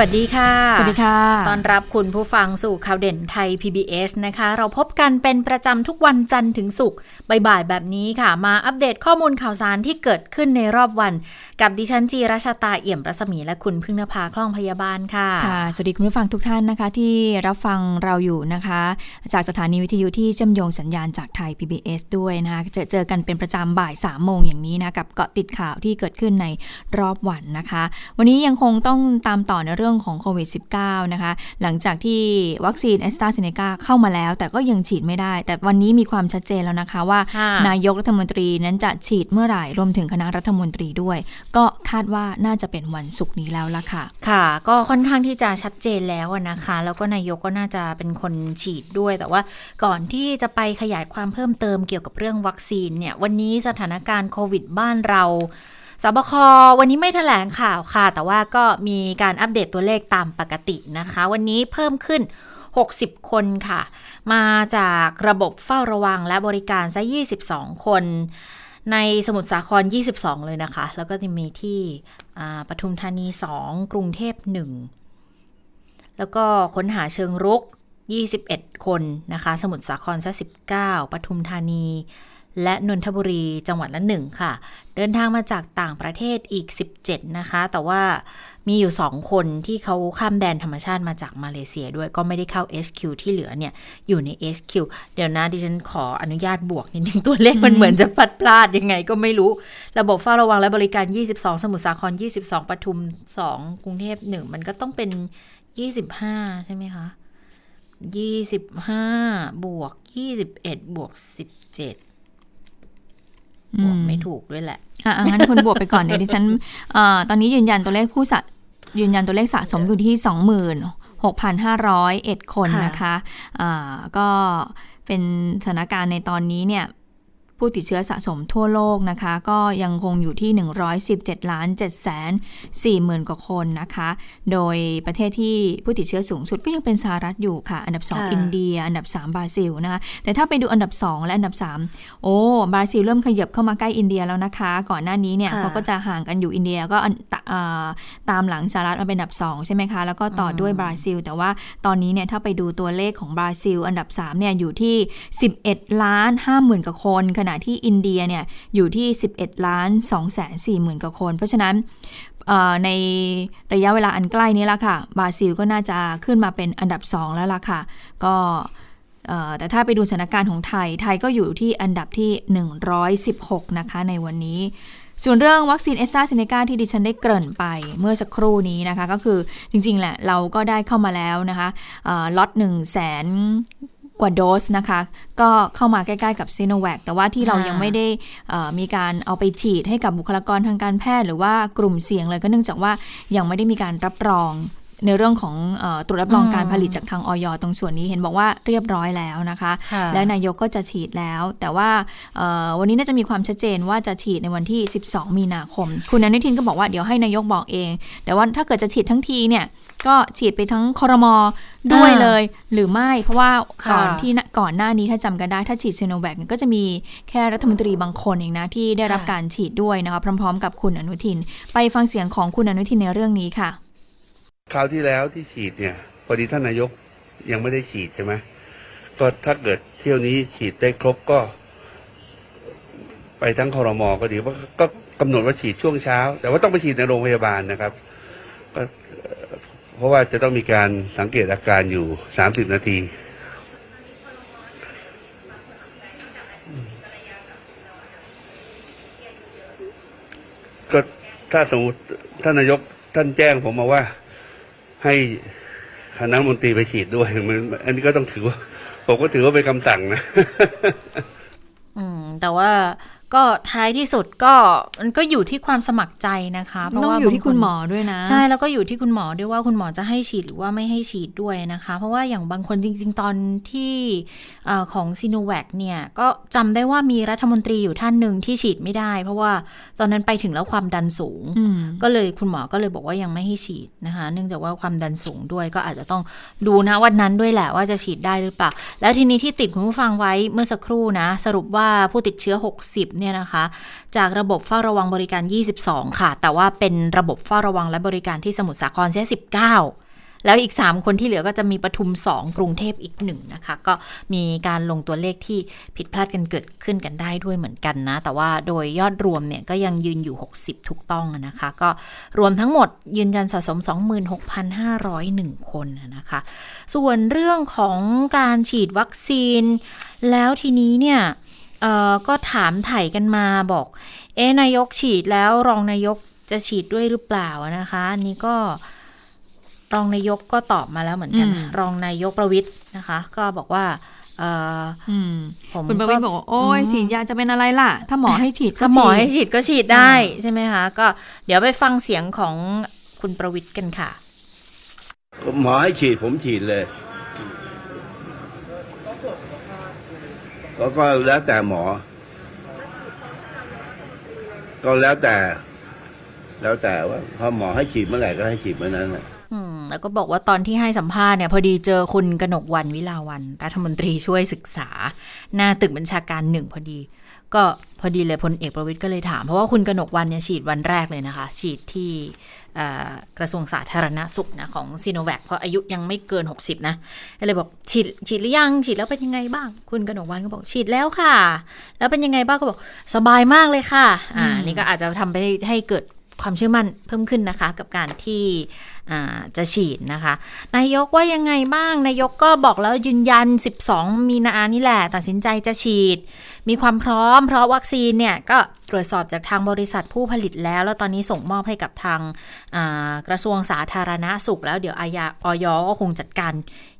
วัสดีค่ะ สวัสดีค่ะ ตอนรับคุณผู้ฟังสู่ข่าวเด่นไทย PBS นะคะ เราพบกันเป็นประจำทุกวันจันทร์ถึงศุกร์บ่ายๆแบบนี้ค่ะ มาอัปเดตข้อมูลข่าวสารที่เกิดขึ้นในรอบวัน กับดิฉันจีราชาตาเอี่ยมประสมีและคุณพึ่งนภาคล่องพยาบาลค่ะ ค่ะ สวัสดีคุณผู้ฟังทุกท่านนะคะ ที่รับฟังเราอยู่นะคะ จากสถานีวิทยุที่เชื่อมโยงสัญญาณจากไทย PBS ด้วยนะคะเจอเจอกันเป็นประจำบ่าย3ามโมงอย่างนี้นะกับเกาะติดข่าวที่เกิดขึ้นในรอบวันนะคะ วันนี้ยังคงต้องตามต่อในเรื่องของโควิด -19 นะคะ หลังจากที่วัคซีนแอสตราเซเนกาเข้ามาแล้ว แต่ก็ยังฉีดไม่ได้ แต่วันนี้มีความชัดเจนแล้วนะคะว่าค่ะนายกรัฐมนตรีนั้นจะฉีดเมื่อไหร่ รวมถึงคณะรัฐมนตรีด้วย ก็คาดว่าน่าจะเป็นวันศุกร์นี้แล้วล่ะค่ะ ค่ะ ก็ค่อนข้างที่จะชัดเจนแล้วอะนะคะ แล้วก็นายกก็น่าจะเป็นคนฉีดด้วย แต่ว่าก่อนที่จะไปขยายความเพิ่มเติมเกี่ยวกับเรื่องวัคซีนเนี่ย วันนี้สถานการณ์โควิดบ้านเรา สบควันนี้ไม่แถลงข่าวค่ะ แต่ว่าก็มีการอัปเดตตัวเลขตามปกตินะคะ วันนี้เพิ่มขึ้น 60 คนค่ะ มาจากระบบเฝ้าระวังและบริการซะ 22 คน ในสมุทรสาคร 22 เลยนะคะ แล้วก็จะมีที่ปทุมธานี 2 กรุงเทพ 1 แล้วก็ค้นหาเชิงรุก 21 คนนะคะ สมุทรสาครซะ 19 ปทุมธานี และนนทบุรีจังหวัดละหนึ่งค่ะ เดินทางมาจากต่างประเทศอีก 17 นะคะ แต่ว่ามีอยู่ 2 คนที่เขาข้ามแดนธรรมชาติมาจากมาเลเซียด้วยก็ไม่ได้เข้า SQ ที่เหลือเนี่ย อยู่ใน SQ เดี๋ยวนะดิฉันขออนุญาตบวกนิดนึงตัวเลขมันเหมือนจะพลัดพลาดยังไงก็ไม่รู้ ระบบเฝ้าระวังและบริการ 22 สมุทรสาคร 22ปทุม 2 กรุงเทพ1มันก็ต้องเป็น 25 ใช่ไหมคะ25 บวก 21 บวก 17 บวกไม่ถูกด้วยแหละอะอะงั้นคุณบวกไปก่อนเดี๋ยวดิฉันเอ่อตอนนี้ยืนยันตัวเลขผู้สะยืนยันตัวเลขสะสมอยู่ที่26,501คนค่ะนะคะอ่าก็เป็นสถานการณ์ในตอนนี้เนี่ย ผู้ติดเชื้อสะสมทั่วโลกนะคะ ก็ยังคงอยู่ที่ 117 ล้าน7แสน4หมื่นกว่าคนนะคะ โดยประเทศที่ผู้ติดเชื้อสูงสุดก็ยังเป็นสหรัฐอยู่ค่ะ อันดับค่ะ2อินเดีย อันดับ 3 บราซิลนะคะแต่ถ้าไปดูอันดับ 2 และอันดับ 3 โอ้บราซิลเริ่มขยับเข้ามาใกล้อินเดียแล้วนะคะ ก่อนหน้านี้เนี่ยค่ะเขาก็จะห่างกันอยู่อินเดียก็อันตะเอ่อตามหลังสหรัฐมาเป็นอันดับ 2 ใช่ไหมคะ แล้วก็ต่อด้วยบราซิล แต่ว่าตอนนี้เนี่ยถ้าไปดูตัวเลขของบราซิล อันดับ3เนี่ยอยู่ที่ 11 ล้าน5หมื่นกว่าคนขณะที่อินเดียเนี่ยอยู่ที่ 11 ล้าน2แสน4หมื่นกว่าคน เพราะฉะนั้นในระยะเวลาอันใกล้นี้ละค่ะ บราซิลก็น่าจะขึ้นมาเป็นอันดับ 2 แล้วล่ะค่ะ ก็แต่ถ้าไปดูสถานการณ์ของไทย ไทยก็อยู่ที่อันดับที่ 116 นะคะในวันนี้ ส่วนเรื่องวัคซีนแอสตราเซเนกาที่ดิฉันได้เกริ่นไปเมื่อสักครู่นี้นะคะ ก็คือจริงๆแหละเราก็ได้เข้ามาแล้วนะคะล็อต1 0 0 0 0แสน กว่าโดสนะคะ ก็เข้ามาใกล้ๆกับซีโนแวคแต่ว่าที่เราค่ะยังไม่ได้เอ่อมีการเอาไปฉีดให้กับบุคลากรทางการแพทย์ หรือว่ากลุ่มเสี่ยงเลยก็เนื่องจากว่ายังไม่ได้มีการรับรอง ในเรื่องของเออตรวจรับรองอืมการผลิตจากทางอย. ตรงส่วนนี้เห็นบอกว่าเรียบร้อยแล้วนะคะค่ะและนายกก็จะฉีดแล้ว แต่ว่าเอ่อวันนี้น่าจะมีความชัดเจนว่าจะฉีดในวันที่ 12 มีนาคม คุณอนุทินก็บอกว่าเดี๋ยวให้นายกบอกเอง แต่ว่าถ้าเกิดจะฉีดทั้งทีเนี่ยก็ฉีดไปทั้งคอรมอด้วยอ่าเลย หรือไม่เพราะว่าค่ะก่อนที่ณก่อนหน้านี้ถ้าจำกันได้ถ้าฉีดซีโนแวคก็จะมีแค่รัฐมนตรีบางคนเองนะที่ได้รับการฉีดด้วยนะคะพร้อม ๆ กับคุณอนุทิน ไปฟังเสียงของคุณอนุทินในเรื่องนี้ค่ะ คราวที่แล้วที่ฉีดเนี่ยพอดีท่านนายกยังไม่ได้ฉีดใช่ไหมก็ถ้าเกิดเที่ยวนี้ฉีดได้ครบก็ ไปทั้งคอรมอก็ดีว่าก็กำหนดว่าฉีดช่วงเช้า แต่ว่าต้องไปฉีดในโรงพยาบาลนะครับก็เพราะว่าจะต้องมีการสังเกตอาการอยู่สามสิบนาทีก็ถ้าสมมติท่านนายกท่านแจ้งผมมาว่า ให้คณะมนตรีไปฉีดด้วยมันอันนี้ก็ต้องถือว่าผมก็ถือว่าเป็นคำสั่งนะ อืม แต่ว่า ก็ท้ายที่สุดก็มันก็อยู่ที่ความสมัครใจนะคะเพราะต้องว่าอยู่ที่คุณหมบางอด้วยนะนใช่แล้วก็อยู่ที่คุณหมอด้วยว่าคุณหมอจะให้ฉีดหรือว่าไม่ให้ฉีดด้วยนะคะ เพราะว่าอย่างบางคนจริง ๆ ตอนที่เออของซีโนแวคเนี่ยก็จำได้ว่ามีรัฐมนตรีอยู่ท่านหนึ่งที่ฉีดไม่ได้ เพราะว่าตอนนั้นไปถึงแล้วความดันสูงอืมก็เลยคุณหมอก็เลยบอกว่ายังไม่ให้ฉีดนะคะ เนื่องจากว่าความดันสูงด้วยก็อาจจะต้องดูนะวันนั้นด้วยแหละว่าจะฉีดได้หรือเปล่าแล้วทีนี้ที่ติดคุณผู้ฟังไว้เมื่อสักครู่นะ สรุปว่าผู้ติดเชื้อ 60เนี่ยนะคะ จากระบบเฝ้าระวังบริการ 22 ค่ะ แต่ว่าเป็นระบบเฝ้าระวังและบริการที่สมุทรสาครเสีย19 แล้วอีก 3 คนที่เหลือก็จะมีปทุม 2 กรุงเทพอีกหนึ่งนะคะ ก็มีการลงตัวเลขที่ผิดพลาดกันเกิดขึ้นกันได้ด้วยเหมือนกันนะ แต่ว่าโดยยอดรวมเนี่ยก็ยังยืนอยู่ 60 ถูกต้องนะคะ ก็รวมทั้งหมดยืนยันสะสม 26,501 คนนะคะ ส่วนเรื่องของการฉีดวัคซีน แล้วทีนี้เนี่ย เอ่อก็ถามไถ่กันมาบอก เอ๊ะนายกฉีดแล้วรองนายกจะฉีดด้วยหรือเปล่านะคะอันนี้ก็รองนายกก็ตอบมาแล้วเหมือนกันอืมรองนายกประวิทย์นะคะ ก็บอกว่าเอ่ออืมผมคุณประวิตรบอกว่าโอ้ยอืมฉีดยาจะเป็นอะไรล่ะ ถ้าหมอให้ฉีดก็ถ้าหมอให้ฉีดฉีดก็ฉีดได้ใช่ไหมคะ ก็เดี๋ยวไปฟังเสียงของคุณประวิทย์กันค่ะหมอให้ฉีดผมฉีดเลย แล้วก็แล้วแต่หมอ ก็แล้วแต่ แล้วแต่ว่าพอหมอให้ฉีดเมื่อไหร่ก็ให้ฉีดเมื่อนั้นแหละแล้วก็บอกว่าตอนที่ให้สัมภาษณ์เนี่ยพอดีเจอคุณกนกวันวิลาวันรัฐมนตรีช่วยศึกษา หน้าตึกบัญชาการหนึ่งพอดี ก็พอดีเลยพลเอกประวิทย์ก็เลยถาม เพราะว่าคุณกนกวันเนี่ยฉีดวันแรกเลยนะคะ ฉีดที่ กระทรวงสาธารณสุขนะของซีโนแวคเพราะอายุยังไม่เกิน 60 นะก็เลยบอกฉีดฉีดหรือยังฉีดแล้วเป็นยังไงบ้าง คุณกนกวันก็บอกฉีดแล้วค่ะ แล้วเป็นยังไงบ้างก็บอกสบายมากเลยค่ะอ่านี่ก็อาจจะทำไปให้เกิดความเชื่อมั่นเพิ่มขึ้นนะคะ กับการที่อ่า จะฉีดนะคะ นายกว่ายังไงบ้าง นายกก็บอกแล้วยืนยัน 12 มีนานี่แหละ ตัดสินใจจะฉีด มีความพร้อม เพราะวัคซีนเนี่ยก็ตรวจสอบจากทางบริษัทผู้ผลิตแล้ว แล้วตอนนี้ส่งมอบให้กับทางกระทรวงสาธารณาสุข แล้วเดี๋ยวอายาออยก็คงจัดการ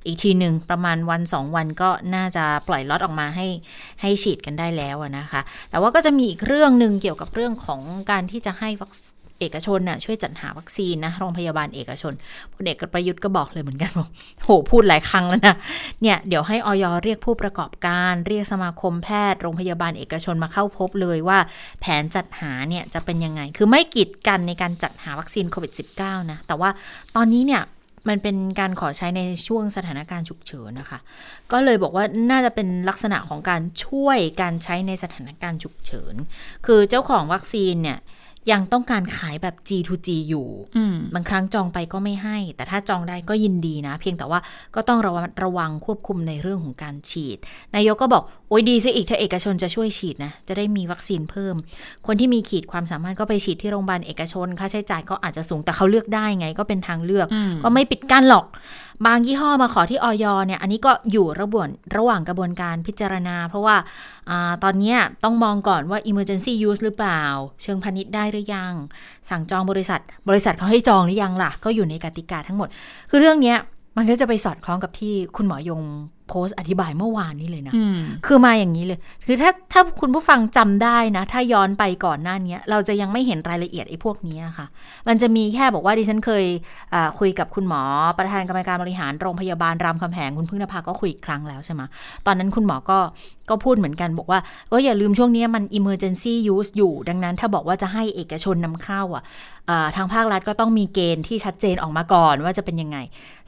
อีกทีหนึ่งประมาณวัน 2 วันก็น่าจะปล่อยล็อตออกมาให้ให้ฉีดกันได้แล้วนะคะ แต่ว่าก็จะมีอีกเรื่องหนึ่งเกี่ยวกับเรื่องของการที่จะให้วัคเอกชนน่ะช่วยจัดหาวัคซีนนะโรงพยาบาลเอกชนพลเอกประยุทธ์ก็บอกเลยเหมือนกันบอกโหพูดหลายครั้งแล้วนะเนี่ยเดี๋ยวให้ออยเรียกผู้ประกอบการ เรียกสมาคมแพทย์โรงพยาบาลเอกชนมาเข้าพบเลยว่า แผนจัดหาเนี่ยจะเป็นยังไง คือไม่กีดกันในการจัดหาวัคซีนโควิด -19 นะแต่ว่าตอนนี้เนี่ยมันเป็นการขอใช้ในช่วงสถานการณ์ฉุกเฉินนะคะ ก็เลยบอกว่าน่าจะเป็นลักษณะของการช่วยการใช้ในสถานการณ์ฉุกเฉิน คือเจ้าของวัคซีนเนี่ย ยังต้องการขายแบบ G to G อยู่อืมบางครั้งจองไปก็ไม่ให้ แต่ถ้าจองได้ก็ยินดีนะ เพียงแต่ว่าก็ต้องระวังระวังควบคุมในเรื่องของการฉีด นายกก็บอกโอ้ยดีซะอีกถ้าเอกชนจะช่วยฉีดนะ จะได้มีวัคซีนเพิ่ม คนที่มีขีดความสามารถก็ไปฉีดที่โรงพยาบาลเอกชน ค่าใช้จ่ายก็อาจจะสูงแต่เขาเลือกได้ไง ก็เป็นทางเลือกอืมก็ไม่ปิดกั้นหรอก บางยี่ห้อมาขอที่ออยเนี่ย อันนี้ก็อยู่ระบวนระหว่างกระบวนการพิจารณา เพราะว่าอาตอนเนี้ยต้องมองก่อนว่า emergency use หรือเปล่า เชิงพาณิชย์ได้หรือยัง สั่งจองบริษัท บริษัทเขาให้จองหรือยังล่ะ ก็อยู่ในกติกาทั้งหมด คือเรื่องเนี้ยมันก็จะไปสอดคล้องกับที่คุณหมอยง โพสต์อธิบายเมื่อวานนี้เลยนะอืมคือมาอย่างนี้เลย คือถ้าถ้าคุณผู้ฟังจำได้นะ ถ้าย้อนไปก่อนหน้าเนี้ยเราจะยังไม่เห็นรายละเอียดไอ้พวกนี้ค่ะ มันจะมีแค่บอกว่าดิฉันเคยอ่าคุยกับคุณหมอประธานกรรมการบริหารโรงพยาบาลรามคำแหงคุณพึ่งนภาก็คุยอีกครั้งแล้วใช่ไหมตอนนั้นคุณหมอก็ก็พูดเหมือนกันบอกว่าก็อย่าลืมช่วงนี้มัน emergency use อยู่ ดังนั้นถ้าบอกว่าจะให้เอกชนนำเข้าอะอ่า ทางภาครัฐก็ต้องมีเกณฑ์ที่ชัดเจนออกมาก่อนว่าจะเป็นยังไง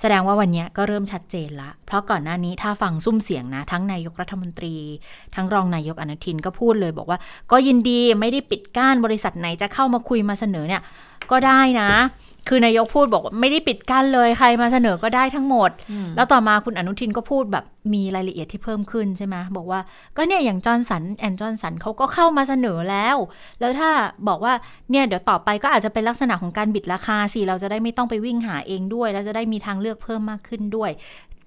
แสดงว่าวันนี้ก็เริ่มชัดเจนละ เพราะก่อนหน้านี้ถ้าฟังซุ้มเสียงนะ ทั้งนายกรัฐมนตรี ทั้งรองนายกอนุทินก็พูดเลยบอกว่า ก็ยินดีไม่ได้ปิดกั้นบริษัทไหนจะเข้ามาคุยมาเสนอเนี่ยก็ได้นะ คือนายกพูดบอกว่าไม่ได้ปิดกั้นเลยใครมาเสนอก็ได้ทั้งหมด แล้วต่อมาคุณอนุทินก็พูดแบบมีรายละเอียดที่เพิ่มขึ้นใช่ไหมบอกว่าก็เนี่ยอย่างจอร์นสันแอนจอร์นสันเขาก็เข้ามาเสนอแล้ว แล้วถ้าบอกว่าเนี่ยเดี๋ยวต่อไปก็อาจจะเป็นลักษณะของการ bid ราคาสิเราจะได้ไม่ต้องไปวิ่งหาเองด้วยแล้วจะได้มีทางเลือกเพิ่มมากขึ้นด้วย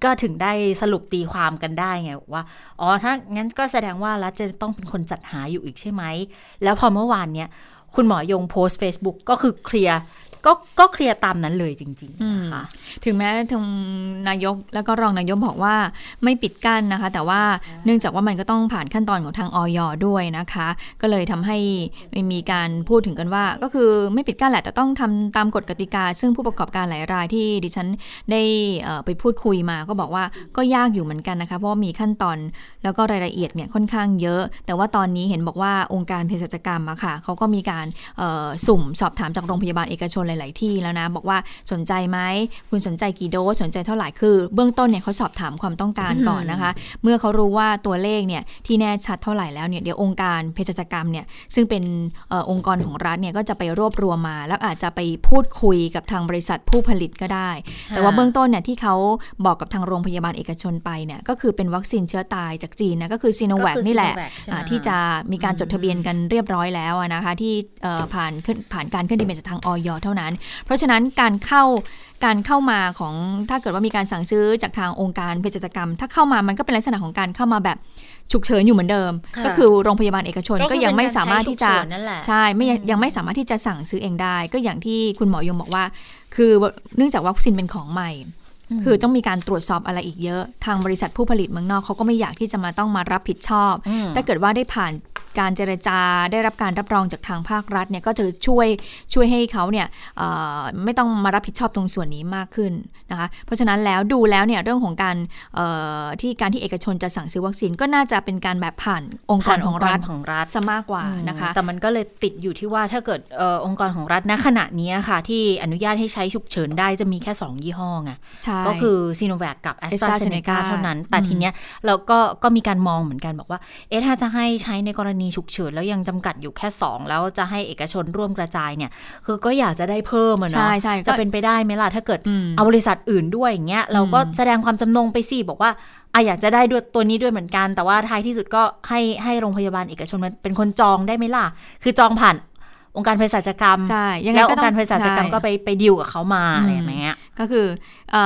ก็ถึงได้สรุปตีความกันได้ไงว่าอ๋อถ้างั้นก็แสดงว่ารัฐจะต้องเป็นคนจัดหาอยู่อีกใช่ไหมแล้วพอเมื่อวานเนี่ยคุณหมอยงโพสต์ Facebook ก็คือเคลียร์ ก็ก็เคลียร์ตามนั้นเลยจริงอืมๆนะคะถึงแม้ทางนายกแล้วก็รองนายกบอกว่าไม่ปิดกั้นนะคะ แต่ว่าเนื่องจากว่ามันก็ต้องผ่านขั้นตอนของทางออยด้วยนะคะ ก็เลยทำให้มีการพูดถึงกันว่า ก็คือไม่ปิดกั้นแหละแต่ต้องทำตามกฎกติกา ซึ่งผู้ประกอบการหลายรายที่ดิฉันได้เอ่อไปพูดคุยมา ก็บอกว่าก็ยากอยู่เหมือนกันนะคะเพราะว่ามีขั้นตอนแล้วก็รายละเอียดเนี่ยค่อนข้างเยอะ แต่ว่าตอนนี้เห็นบอกว่าองค์การเภสัชกรรมอะค่ะเขาก็มีการเอ่อสุ่มสอบถามจากโรงพยาบาลเอกชนหลาย ๆ ที่แล้วนะ บอกว่าสนใจไหมคุณสนใจกี่โดสสนใจเท่าไหร่คือ เบื้องต้นเนี่ยเขาสอบถามความต้องการก่อนนะคะ เมื่อเขารู้ว่าตัวเลขเนี่ยที่แน่ชัดเท่าไหร่แล้วเนี่ยเดี๋ยวองค์การเภสัชกรรมเนี่ยซึ่งเป็นเออองค์กรของรัฐเนี่ยก็จะไปรวบรวมมา แล้วอาจจะไปพูดคุยกับทางบริษัทผู้ผลิตก็ได้ แต่ว่าเบื้องต้นเนี่ยที่เขาบอกกับทางโรงพยาบาลเอกชนไปเนี่ยก็คือเป็นวัคซีนเชื้อตายจากจีนนะก็คือซีโนแวคก็คือนี่แหละ Sinovac ใช่ไหมอ่าที่จะมีการจดทะเบียนกันเรียบร้อยแล้วอะนะคะที่เอ่อผ่านขึ้นผ่านการขึ้นทะเบียนจากทางออยเท่านั้นเพราะฉะนั้นการเข้าการเข้ามาของถ้าเกิดว่ามีการสั่งซื้อจากทางองค์การเภสัชกรรม ถ้าเข้ามามันก็เป็นลักษณะของการเข้ามาแบบฉุกเฉินอยู่เหมือนเดิมค่ะก็คือโรงพยาบาลเอกชนก็ก็คือยังไม่เป็นการสามารถที่จะใช้ฉุกเฉินนั่นแหละใช่ไม่ยังอืมยังไม่สามารถที่จะสั่งซื้อเองได้ ก็อย่างที่คุณหมอยงบอกว่า คือเนื่องจากวัคซีนเป็นของใหม่ คือต้องมีการตรวจสอบอะไรอีกเยอะ ทางบริษัทผู้ผลิตเมืองนอกเขาก็ไม่อยากที่จะมาต้องมารับผิดชอบอืมถ้าเกิดว่าได้ผ่านการเจรจาได้รับการรับรองจากทางภาครัฐเนี่ยก็จะช่วยช่วยให้เขาเนี่ยเอ่อไม่ต้องมารับผิดชอบตรงส่วนนี้มากขึ้นนะคะเพราะฉะนั้นแล้วดูแล้วเนี่ยเรื่องของการเอ่อที่การที่เอกชนจะสั่งซื้อวัคซีนก็น่าจะเป็นการแบบผ่านองค์กรของรัฐผ่านของรัฐซะมากกว่านะคะแต่มันก็เลยติดอยู่ที่ว่าถ้าเกิดเออองค์กรของรัฐณขณะนี้ค่ะ ที่อนุญาตให้ใช้ฉุกเฉินได้จะมีแค่ 2 ยี่ห้อไงใช่ก็คือซีโนแวคกับแอสตราเซเนกา AstraZeneca เท่านั้น แต่อืมทีเนี้ยเราก็ก็มีการมองเหมือนกันบอกว่าเอ๊ะถ้าจะให้ใช้ในกรณีฉุกเฉินแล้วยังจำกัดอยู่แค่ 2 แล้วจะให้เอกชนร่วมกระจายเนี่ยคือก็อยากจะได้เพิ่มอะเนาะใช่ใช่ก็จะเป็นไปได้ไหมล่ะถ้าเกิดอืมเอาบริษัทอื่นด้วยอย่างเงี้ยเราก็แสดงความจำนงไปสิบอกว่าอะอยากจะได้ด้วยตัวนี้ด้วยเหมือนกัน แต่ว่าท้ายที่สุดก็ให้ให้โรงพยาบาลเอกชนมันเป็นคนจองได้ไหมล่ะ คือจองผ่าน องค์การเภสัชกรรมใช่ยังไงแล้วก็องต้ค์การเภสัชกรรมใช่ก็ไปไปดิวกับเขามาอืมอะไรอย่างเงี้ยก็คือเอ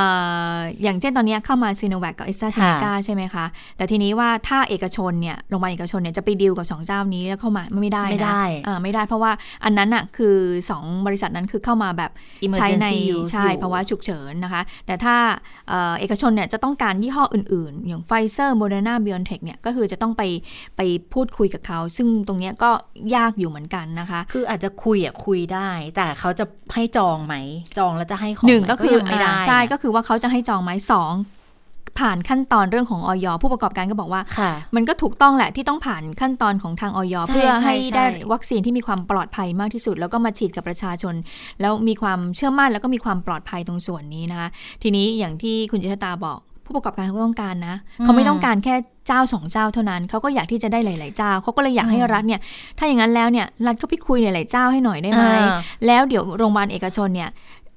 ออย่างเช่นตอนเนี้ยเข้ามาซีโนแวคกับเอสตราเซเนกาใช่ไหมคะ แต่ทีนี้ว่าถ้าเอกชนเนี่ยโรงพยาบาลเอกชนเนี่ยจะไปดีลกับสองเจ้านี้แล้วเข้ามาไม่ได้นะไม่ได้เออไม่ได้เพราะว่าอันนั้นอะคือสองบริษัทนั้นคือเข้ามาแบบใช้ใน emergency use ใช่อยู่ภาวะฉุกเฉินนะคะ แต่ถ้าเอ่อเอกชนเนี่ยจะต้องการยี่ห้ออื่น ๆ อย่างไฟเซอร์โมเดอร์นาไบออนเทคเนี่ยก็คือจะต้องไปไปพูดคุยกับเขา ซึ่งตรงเนี้ยก็ยากอยู่เหมือนกันนะคะ คืออาจจะคุยอะคุยได้ แต่เขาจะให้จองไหม จองแล้วจะให้ของหนึ่งไมก็คือยังไม่ได้อ่าใช่ก็คือว่าเขาจะให้จองไหมสองผ่านขั้นตอนเรื่องของอย. ผู้ประกอบการก็บอกว่าค่ะมันก็ถูกต้องแหละที่ต้องผ่านขั้นตอนของทางอย. ใช่เพื่อให้ใช่ได้ใช่วัคซีนที่มีความปลอดภัยมากที่สุด แล้วก็มาฉีดกับประชาชน แล้วมีความเชื่อมั่นแล้วก็มีความปลอดภัยตรงส่วนนี้นะคะทีนี้อย่างที่คุณจิตตาบอกผู้ประกอบการเขาก็ต้องการนะ เขาไม่ต้องการแค่ เจ้าสองเจ้าเท่านั้นเขาก็อยากที่จะได้หลาย ๆ เจ้าเขาก็เลยอยากให้รัฐเนี่ย ถ้าอย่างนั้นแล้วเนี่ยรัฐก็ไปคุยหลาย ๆ เจ้าให้หน่อยได้ไหมอ่าแล้วเดี๋ยวโรงพยาบาลเอกชนเนี่ย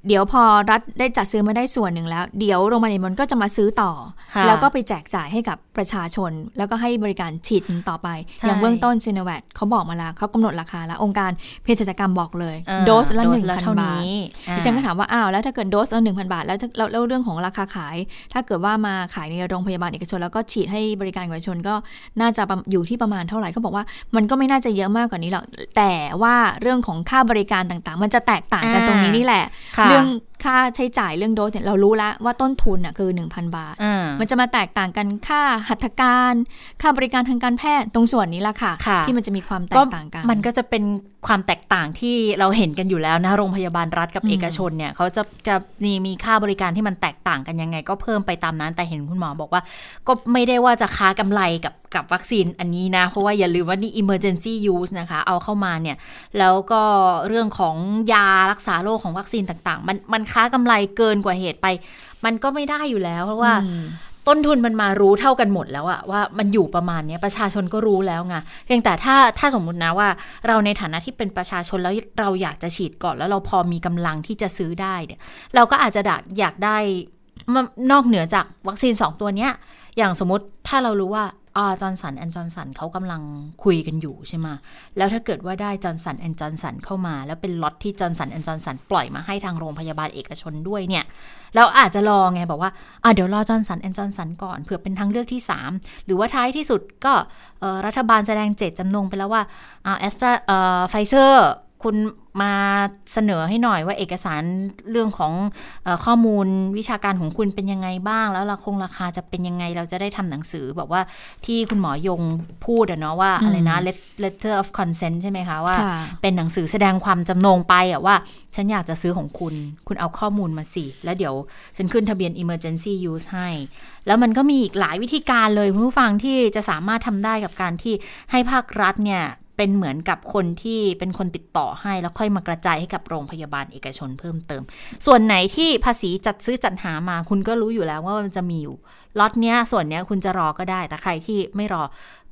เดี๋ยวพอรัฐได้จัดซื้อมาได้ส่วนหนึ่งแล้ว เดี๋ยวโรงพยาบาลเอกชนก็จะมาซื้อต่อค่ะแล้วก็ไปแจกจ่ายให้กับประชาชน แล้วก็ให้บริการฉีดต่อไปใช่อย่างเบื้องต้นซีโนแวคเขาบอกมาแล้วเขากำหนดราคาแล้ว องค์การเภสัชกรรมบอกเลยเออโดสละโดหสนึ่งละพันเท่าบาทนี้อ่าดิฉันก็ถามว่าอ้าวแล้วถ้าเกิดโดสละหนึ่งพันบาทแล้วถ้าแล้วแล้วเรื่องของราคาขาย ถ้าเกิดว่ามาขายในโรงพยาบาลเอกชน แล้วก็ฉีดให้บริการเอกชนก็น่าจะประอยู่ที่ประมาณเท่าไหร่เขาบอกว่า มันก็ไม่น่าจะเยอะมากกว่านี้หรอกแต่ว่าเรื่องของค่าบริการต่างๆ มันจะแตกต่างกันอ่าตรงนี้นี่แหละค่ะเรื่อง ค่าใช้จ่ายเรื่องโดสเนี่ยเรารู้แล้วว่าต้นทุนอะคือ 1,000 บาทอ่ามันจะมาแตกต่างกันค่าหัตถการ ค่าบริการทางการแพทย์ตรงส่วนนี้ละค่ะค่ะที่มันจะมีความแตก็กต่างกัน มันก็จะเป็นความแตกต่างที่เราเห็นกันอยู่แล้วนะโรงพยาบาลรัฐกับอืมเอกชนเนี่ยเขาจะจะมีมีค่าบริการที่มันแตกต่างกันยังไง ก็เพิ่มไปตามนั้นแต่เห็นคุณหมอบอกว่า ก็ไม่ได้ว่าจะค้ากำไรกับกับวัคซีนอันนี้นะ เพราะว่าอย่าลืมว่านี่ emergency use นะคะ เอาเข้ามาเนี่ยแล้วก็เรื่องของยารักษาโรคของวัคซีนต่างๆ มันมันค้ากำไรเกินกว่าเหตุไป มันก็ไม่ได้อยู่แล้วเพราะว่าอืมต้นทุนมันมารู้เท่ากันหมดแล้วอะว่ามันอยู่ประมาณเนี้ยประชาชนก็รู้แล้วไงเพียงแต่ถ้าถ้าสมมุตินะว่า เราในฐานะที่เป็นประชาชนแล้วเราอยากจะฉีดก่อนแล้วเราพอมีกำลังที่จะซื้อได้เนี่ยเราก็อาจจะดักอยากได้มานอกเหนือจากวัคซีนสองตัวเนี้ยอย่างสมมติถ้าเรารู้ว่าอ่า จอร์นสันแอนจอร์นสันเขากำลังคุยกันอยู่ใช่ไหมแล้วถ้าเกิดว่าได้จอร์นสันแอนจอร์นสันเข้ามา แล้วเป็นล็อตที่จอร์นสันแอนจอร์นสันปล่อยมาให้ทางโรงพยาบาลเอกชนด้วยเนี่ย เราอาจจะรอไงบอกว่าอะเดี๋ยวรอจอร์นสันแอนจอร์นสันก่อนเผื่อเป็นทางเลือกที่ 3 หรือว่าท้ายที่สุดก็รัฐบาลแสดงเจตจำนงไปแล้วว่าอ่าแอสตราไฟเซอร์ คุณมาเสนอให้หน่อยว่าเอกสารเรื่องของเออข้อมูลวิชาการของคุณเป็นยังไงบ้าง แล้วราคงราคาจะเป็นยังไงเราจะได้ทำหนังสือแบบว่าที่คุณหมอยงพูดอะเนาะว่าอืมอะไรนะ let- letter of consent ใช่ไหมคะว่าค่ะเป็นหนังสือแสดงความจำนงไปอะว่า ฉันอยากจะซื้อของคุณ คุณเอาข้อมูลมาสิ แล้วเดี๋ยวฉันขึ้นทะเบียน emergency use ให้ แล้วมันก็มีอีกหลายวิธีการเลยคุณผู้ฟังที่จะสามารถทำได้กับการที่ให้ภาครัฐเนี่ย เป็นเหมือนกับคนที่เป็นคนติดต่อให้ แล้วค่อยมากระจายให้กับโรงพยาบาลเอกชนเพิ่มเติม ส่วนไหนที่ภาษีจัดซื้อจัดหามา คุณก็รู้อยู่แล้วว่ามันจะมีอยู่ล็อตเนี้ยส่วนเนี้ยคุณจะรอก็ได้ แต่ใครที่ไม่รอ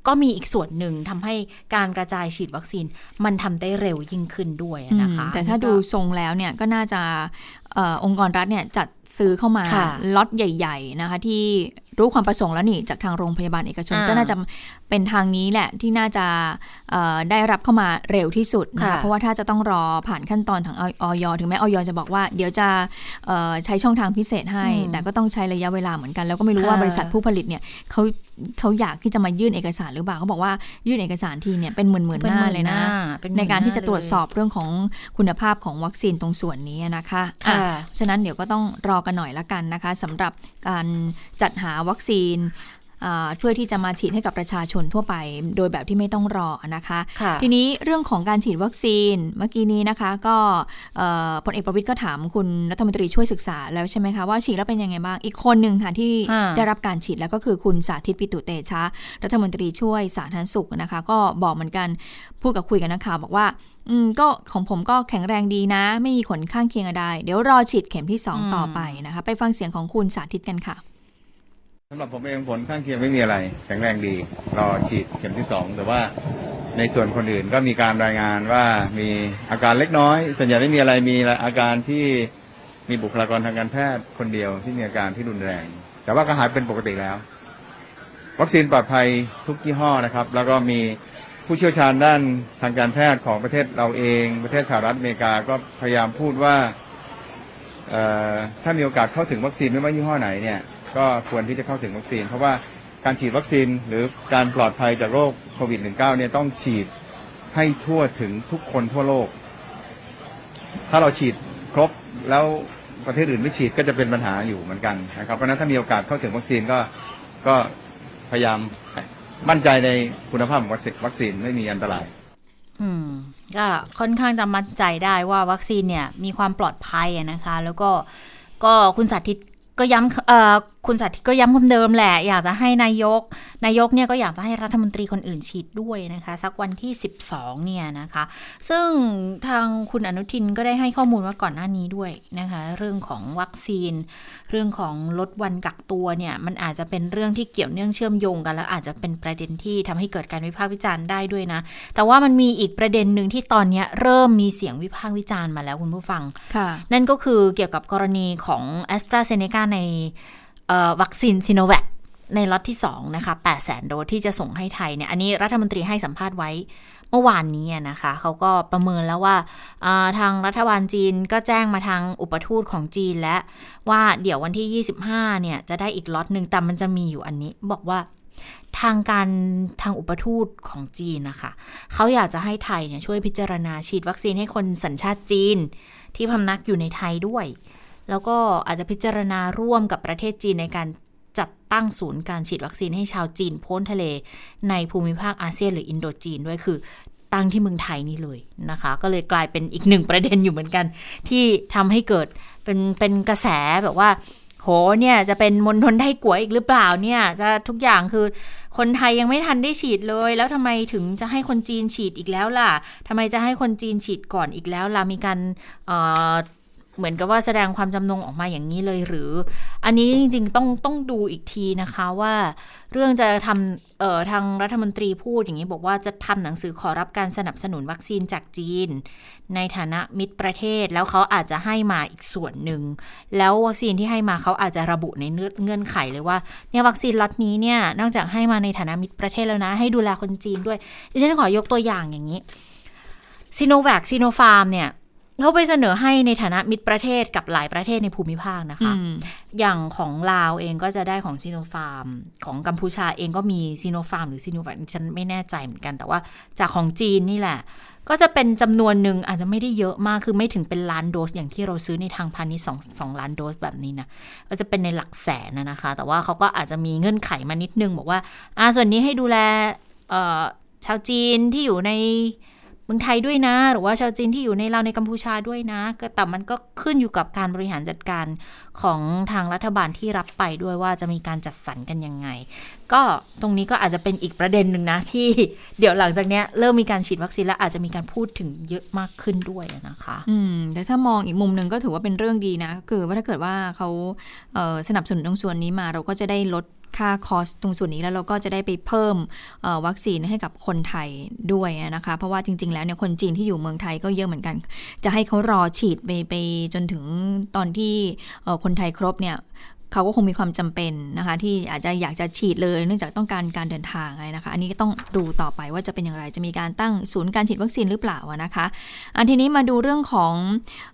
ก็มีอีกส่วนหนึ่งทำให้การกระจายฉีดวัคซีนมันทำได้เร็วยิ่งขึ้นด้วยนะคะอืมแต่ถ้าดูทรงแล้วเนี่ยก็น่าจะเออองค์กรรัฐเนี่ยจัดซื้อเข้ามาค่ะล็อตใหญ่ ๆ นะคะ ที่รู้ความประสงค์แล้วนี่จากทางโรงพยาบาลเอกชนอ่าก็น่าจะเป็นทางนี้แหละที่น่าจะเอ่อได้รับเข้ามาเร็วที่สุดนะคะค่ะเพราะว่าถ้าจะต้องรอผ่านขั้นตอนทางออยถึงแม้ออยจะบอกว่า เดี๋ยวจะเอ่อใช้ช่องทางพิเศษให้อืมแต่ก็ต้องใช้ระยะเวลาเหมือนกัน แล้วก็ไม่รู้ว่าค่ะบริษัทผู้ผลิตเนี่ยเขาเขาอยากที่จะมายื่นเอกสารหรือเปล่าเขาบอกว่ายื่นเอกสารทีเนี่ยเป็นหมื่นๆหน้าเลยนะเป็นหมื่ในการที่จะหตน้รวจสอบเรื่องของคุณภาพของวัคซีนตรงส่วนนี้นะคะอะค่ะฉะนั้นเดี๋ยวก็ต้องรอกันหน่อยละกันนะคะสำหรับการจัดหาวัคซีน เพื่อที่จะมาฉีดให้กับประชาชนทั่วไป โดยแบบที่ไม่ต้องรอนะคะค่ะทีนี้เรื่องของการฉีดวัคซีนเมื่อกี้นี้นะคะ ก็เอ่อพลเอกประวิทย์ก็ถามคุณรัฐมนตรีช่วยศึกษาแล้วใช่ไหมคะว่าฉีดแล้วเป็นยังไงบ้างอีกคนหนึ่งค่ะที่อ่าได้รับการฉีดแล้วก็คือคุณสาธิตปิตุเตชะ รัฐมนตรีช่วยสาธารณสุขนะคะ ก็บอกเหมือนกันพูดกับคุยกับนักข่าวบอกว่าอืมก็ของผมก็แข็งแรงดีนะ ไม่มีผลข้างเคียงอะไรเดี๋ยวรอฉีดเข็มที่ 2 ต่อไปนะคะ ไปฟังเสียงของคุณสาธิตกันค่ะ สำหรับผมเองผลข้างเคียงไม่มีอะไร แข็งแรงดี รอฉีดเข็มที่สองแต่ว่าในส่วนคนอื่นก็มีการรายงานว่ามีอาการเล็กน้อย ส่วนใหญ่ไม่มีอะไรมีอาการที่มีบุคลากรทางการแพทย์คนเดียวที่มีอาการที่รุนแรง แต่ว่าก็หายเป็นปกติแล้ว วัคซีนปลอดภัยทุกยี่ห้อนะครับ แล้วก็มีผู้เชี่ยวชาญด้านทางการแพทย์ของประเทศเราเอง ประเทศสหรัฐอเมริกาก็พยายามพูดว่าถ้ามีโอกาสเข้าถึงวัคซีนไม่ว่ายี่ห้อไหนเนี่ย ก็ควรที่จะเข้าถึงวัคซีน เพราะว่าการฉีดวัคซีนหรือการปลอดภัยจากโรคโควิด -19 เนี่ยต้องฉีดให้ทั่วถึงทุกคนทั่วโลก ถ้าเราฉีดครบแล้วประเทศอื่นไม่ฉีดก็จะเป็นปัญหาอยู่เหมือนกันนะครับเพราะฉะนั้นถ้ามีโอกาสเข้าถึงวัคซีนก็ก็พยายามมั่นใจในคุณภาพของวัคซีนวัคซีนไม่มีอันตราย อืมก็ค่อนข้างจะมั่นใจได้ว่าวัคซีนเนี่ยมีความปลอดภัยนะคะ แล้วก็ก็คุณสาธิตก็ย้ำเอ่อ คุณสาธิตก็ย้ำคำเดิมแหละ อยากจะให้นายก นายกเนี่ยก็อยากจะให้รัฐมนตรีคนอื่นฉีดด้วยนะคะ สักวันที่ 12 เนี่ยนะคะ ซึ่งทางคุณอนุทินก็ได้ให้ข้อมูลว่าก่อนหน้านี้ด้วยนะคะ เรื่องของวัคซีน เรื่องของลดวันกักตัวเนี่ย มันอาจจะเป็นเรื่องที่เกี่ยวเนื่องเชื่อมโยงกัน แล้วอาจจะเป็นประเด็นที่ทำให้เกิดการวิพากษ์วิจารณ์ได้ด้วยนะ แต่ว่ามันมีอีกประเด็นหนึ่งที่ตอนเนี้ยเริ่มมีเสียงวิพากษ์วิจารณ์มาแล้วคุณผู้ฟังค่ะนั่นก็คือเกี่ยวกับกรณีของ a s t r a z เซ e c a ในเอ่อ วัคซีนซิโนแวคในล็อตที่2นะคะ8 0 0 0 0 0 โดสที่จะส่งให้ไทยเนี่ย อันนี้รัฐมนตรีให้สัมภาษณ์ไว้เมื่อวานนี้นะคะ เขาก็ประเมินแล้วว่าาทางรัฐบาลจีนก็แจ้งมาทางอุปทูตของจีนและว่าเดี๋ยววันที่ 25 เนี่ย จะได้อีกล็อตหนึ่งแต่มันจะมีอยู่อันนี้ บอกว่าทางการทางอุปทูตของจีนนะคะ เขาอยากจะให้ไทยเนี่ยช่วยพิจารณาฉีดวัคซีนให้คนสัญชาติจีนที่พำนักอยู่ในไทยด้วย แล้วก็อาจจะพิจารณาร่วมกับประเทศจีนในการจัดตั้งศูนย์การฉีดวัคซีนให้ชาวจีนพ้นทะเล ในภูมิภาคอาเซียนหรืออินโดจีนด้วยคือตั้งที่เมืองไทยนี่เลยนะคะ ก็เลยกลายเป็นอีกหนึ่งประเด็นอยู่เหมือนกัน ที่ทำให้เกิดเป็นเป็นกระแสแบบว่า โหเนี่ยจะเป็นมณฑลไทกัวอีกหรือเปล่าเนี่ยจะทุกอย่างคือคนไทยยังไม่ทันได้ฉีดเลย แล้วทำไมถึงจะให้คนจีนฉีดอีกแล้วล่ะทำไมจะให้คนจีนฉีดก่อนอีกแล้วล่ะมีการ เหมือนกับว่าแสดงความจำนงออกมาอย่างนี้เลยหรือ อันนี้จริง ๆ ต้องต้องดูอีกทีนะคะว่า เรื่องจะทำเอ่อทางรัฐมนตรีพูดอย่างนี้บอกว่าจะทำหนังสือขอรับการสนับสนุนวัคซีนจากจีน ในฐานะมิตรประเทศ แล้วเขาอาจจะให้มาอีกส่วนหนึ่ง แล้ววัคซีนที่ให้มาเขาอาจจะระบุในเงื่อนไขเลยว่าเนี่ยวัคซีนล็อตนี้เนี่ยนอกจากให้มาในฐานะมิตรประเทศแล้วนะ ให้ดูแลคนจีนด้วยดิฉันขอยกตัวอย่างอย่างนี้ซีโนแวคซีโนฟาร์มเนี่ย เขาไปเสนอให้ในฐานะมิตรประเทศกับหลายประเทศในภูมิภาคนะคะอืมอย่างของลาวเองก็จะได้ของซีโนฟาร์ม ของกัมพูชาเองก็มีซีโนฟาร์มหรือซีโนแวคฉันไม่แน่ใจเหมือนกัน แต่ว่าจากของจีนนี่แหละ ก็จะเป็นจำนวนหนึ่งอาจจะไม่ได้เยอะมากคือไม่ถึงเป็นล้านโดส อย่างที่เราซื้อในทางพาณิชย์สองสองล้านโดสแบบนี้นะก็จะเป็นในหลักแสนนะนะคะ แต่ว่าเขาก็อาจจะมีเงื่อนไขมานิดนึง บอกว่าอ่าส่วนนี้ให้ดูแลเอ่อชาวจีนที่อยู่ใน เมืองไทยด้วยนะ หรือว่าชาวจีนที่อยู่ในเราในกัมพูชาด้วยนะ ก็แต่มันก็ขึ้นอยู่กับการบริหารจัดการของทางรัฐบาลที่รับไปด้วยว่าจะมีการจัดสรรกันยังไง ก็ตรงนี้ก็อาจจะเป็นอีกประเด็นหนึ่งนะที่เดี๋ยวหลังจากเนี้ยเริ่มมีการฉีดวัคซีนแล้วอาจจะมีการพูดถึงเยอะมากขึ้นด้วยนะคะ อืมแต่ถ้ามองอีกมุมหนึ่งก็ถือว่าเป็นเรื่องดีนะ คือว่าถ้าเกิดว่าเขาเสนับสนุนตรงส่วนนี้มาเราก็จะได้ลด ค่าคอสตรงส่วนนี้แล้วเราก็จะได้ไปเพิ่มวัคซีนให้กับคนไทยด้วยนะคะ เพราะว่าจริง ๆ แล้วเนี่ยคนจีนที่อยู่เมืองไทยก็เยอะเหมือนกัน จะให้เขารอฉีดไปไปจนถึงตอนที่คนไทยครบเนี่ย เขาก็คงมีความจำเป็นนะคะ ที่อาจจะอยากจะฉีดเลย เนื่องจากต้องการการเดินทางอะไรนะคะ อันนี้ต้องดูต่อไปว่าจะเป็นอย่างไร จะมีการตั้งศูนย์การฉีดวัคซีนหรือเปล่านะคะ อันทีนี้มาดูเรื่องของ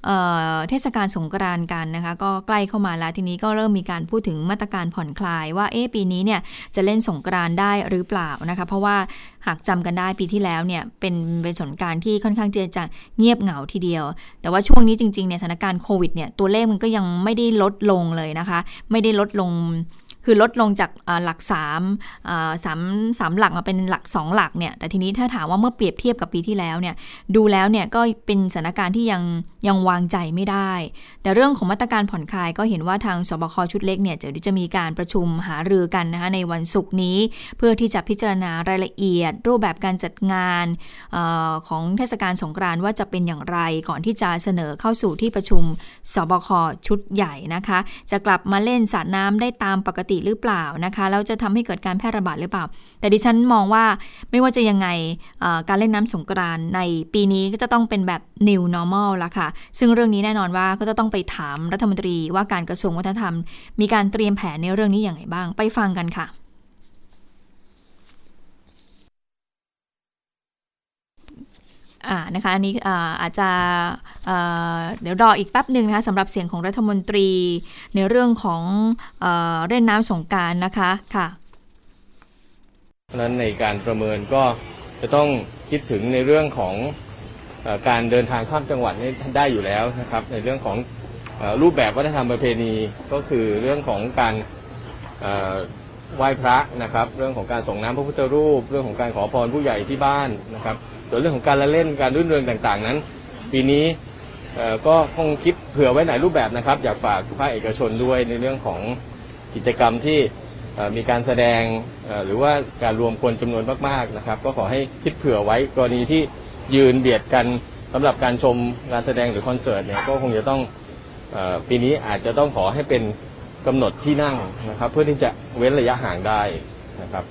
เออเทศกาลสงกรานต์กันนะคะ ก็ใกล้เข้ามาแล้วทีนี้ก็เริ่มมีการพูดถึงมาตรการผ่อนคลายว่าเอ๊ปีนี้เนี่ยจะเล่นสงกรานต์ได้หรือเปล่านะคะ เพราะว่า หากจำกันได้ปีที่แล้วเนี่ยเป็นเป็นสงกรารที่ค่อนข้างจะเงียบเหงาทีเดียว แต่ว่าช่วงนี้จริงๆเนี่ยสถานการณ์โควิดเนี่ยตัวเลขมันก็ยังไม่ได้ลดลงเลยนะคะ ไม่ได้ลดลงคือลดลงจากหลัก3อ่าสามสามหลักมาเป็นหลัก 2 หลักเนี่ยแต่ทีนี้ถ้าถามว่าเมื่อเปรียบเทียบกับปีที่แล้วเนี่ยดูแล้วเนี่ยก็เป็นสถานการณ์ที่ยัง ยังวางใจไม่ได้ แต่เรื่องของมาตรการผ่อนคลายก็เห็นว่าทางสบคชุดเล็กเนี่ยเดี๋ยวจะมีการประชุมหารือกันนะคะในวันศุกร์นี้ เพื่อที่จะพิจารณารายละเอียด รูปแบบการจัดงานออของเทศกาลสงกรานต์ว่าจะเป็นอย่างไรก่อนที่จะเสนอเข้าสู่ที่ประชุมสบคชุดใหญ่นะคะ จะกลับมาเล่นสาดน้ำได้ตามปกติหรือเปล่านะคะแล้วจะทำให้เกิดการแพร่ระบาดหรือเปล่า แต่ดิฉันมองว่าไม่ว่าจะยังไงการเล่นน้ำสงกรานต์ในปีนี้ก็จะต้องเป็นแบบ new normal ละค่ะซึ่งเรื่องนี้แน่นอนว่าก็จะต้องไปถามรัฐมนตรีว่าการกระทรวงวัฒนธรรม มีการเตรียมแผนในเรื่องนี้อย่างไรบ้าง ไปฟังกันค่ะ อ่านะคะอันนี้อาอาจจะเเดี๋ยวรออีกแป๊บหนึ่งนะคะสำหรับเสียงของรัฐมนตรีในเรื่องของเอเล่นน้ำสงการนะคะค่ะเพราะฉะนั้นในการประเมินก็จะต้องคิดถึงในเรื่องของ การเดินทางข้ามจังหวัดนี่ได้อยู่แล้วนะครับ ในเรื่องของรูปแบบวัฒนธรรมประเพณีก็คือเรื่องของการไหว้พระนะครับ เรื่องของการส่งน้ำพระพุทธรูป เรื่องของการขอพรผู้ใหญ่ที่บ้านนะครับส่วนเรื่องของการละเล่นการรื่นเริงต่างๆนั้น ปีนี้ก็คงคิดเผื่อไว้หลายรูปแบบนะครับ อยากฝากภาคเอกชนด้วยในเรื่องของกิจกรรมที่มีการแสดงหรือว่าการรวมคนจำนวนมากๆนะครับ ก็ขอให้คิดเผื่อไว้กรณีที่ ยืนเบียดกันสำหรับการชมงานแสดงหรือคอนเสิร์ตเนี่ยก็คงจะต้องอปีนี้อาจจะต้องขอให้เป็นกำหนดที่นั่งนะครับ เพื่อที่จะเว้นระยะห่างได้นะครับ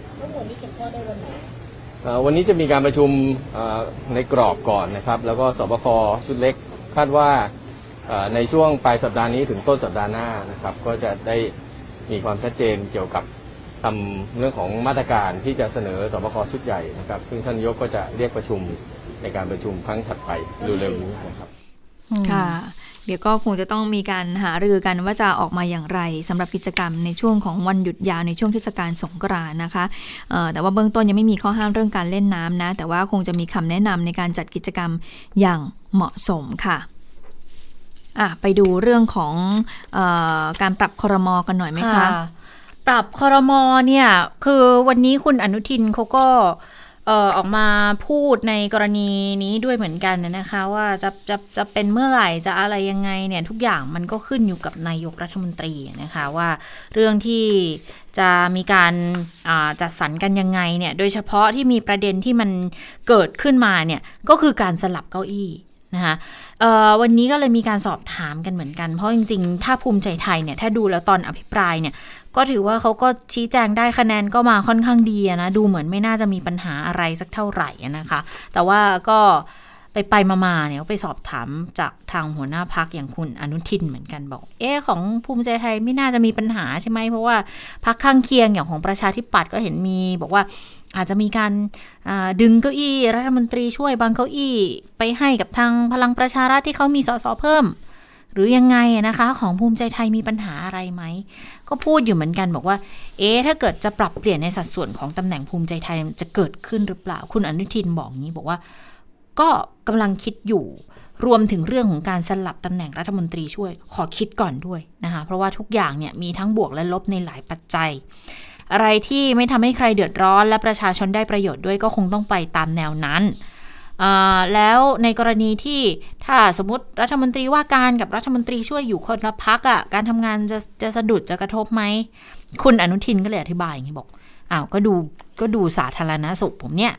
เอ่อวันนี้จะมีการประชุมในกรอบก่อนนะครับ แล้วก็สบคชุดเล็กคาดว่าในช่วงปลายสัปดาห์นี้ถึงต้นสัปดาห์หน้านะครับ ก็จะได้มีความชัดเจนเกี่ยวกับทำเรื่องของมาตรการที่จะเสนอสบคชุดใหญ่นะครับ ซึ่งท่านยกก็จะเรียกประชุม ในการประชุมครั้งถัดไปเร็วๆนี้นะครับค่ะ เดี๋ยวก็คงจะต้องมีการหารือกันว่าจะออกมาอย่างไรสำหรับกิจกรรมในช่วงของวันหยุดยาวในช่วงเทศกาลสงกรานต์นะคะเอ่อแต่ว่าเบื้องต้นยังไม่มีข้อห้ามเรื่องการเล่นน้ำนะ แต่ว่าคงจะมีคำแนะนำในการจัดกิจกรรมอย่างเหมาะสมค่ะอะไปดูเรื่องของเออการปรับครมกันหน่อยไหมคะ ปรับคอรมอเนี่ย คือวันนี้คุณอนุทินเขาก็เอออกมาพูดในกรณีนี้ด้วยเหมือนกันนะคะ ว่าจะจะจะเป็นเมื่อไหร่จะอะไรยังไงเนี่ยทุกอย่างมันก็ขึ้นอยู่กับนายกรัฐมนตรีนะคะว่าเรื่องที่จะมีการจัดสรรกันยังไงเนี่ยโดยเฉพาะที่มีประเด็นที่มันเกิดขึ้นมาเนี่ยก็คือการสลับเก้าอี้นะคะวันนี้ก็เลยมีการสอบถามกันเหมือนกัน เพราะจริงๆ ถ้าภูมิใจไทยเนี่ยถ้าดูแล้วตอนอภิปรายเนี่ย ก็ถือว่าเขาก็ชี้แจงได้คะแนนก็มาค่อนข้างดีนะ ดูเหมือนไม่น่าจะมีปัญหาอะไรสักเท่าไหร่นะคะ แต่ว่าก็ไปไปมาๆเนี่ยไปสอบถามจากทางหัวหน้าพักอย่างคุณอนุทินเหมือนกันบอก เอ๊ของภูมิใจไทยไม่น่าจะมีปัญหาใช่ไหมเพราะว่าพักข้างเคียงอย่างของประชาธิปัตย์ก็เห็นมี บอกว่าอาจจะมีการดึงเก้าอี้รัฐมนตรีช่วยบางเก้าอี้ ไปให้กับทางพลังประชารัฐที่เขามีสสเพิ่ม หรือยังไงนะคะ ของภูมิใจไทยมีปัญหาอะไรไหม ก็พูดอยู่เหมือนกันบอกว่า เอ๊ถ้าเกิดจะปรับเปลี่ยนในสัดส่วนของตำแหน่งภูมิใจไทยจะเกิดขึ้นหรือเปล่า คุณอนุทินบอกงี้บอกว่า ก็กำลังคิดอยู่รวมถึงเรื่องของการสลับตำแหน่งรัฐมนตรีช่วยขอคิดก่อนด้วยนะคะ เพราะว่าทุกอย่างเนี่ยมีทั้งบวกและลบในหลายปัจจัย อะไรที่ไม่ทำให้ใครเดือดร้อน และประชาชนได้ประโยชน์ด้วยก็คงต้องไปตามแนวนั้น แล้วในกรณีที่ถ้าสมมติรัฐมนตรีว่าการกับรัฐมนตรีช่วยอยู่คนละพักอะ่ะการทำงานจะจะสะดุดจะกระทบไหม คุณอนุทินก็เลยอธิบายอย่างนี้บอกอ้าวก็ดูก็ดูสาธารณสุขผมเนี่ย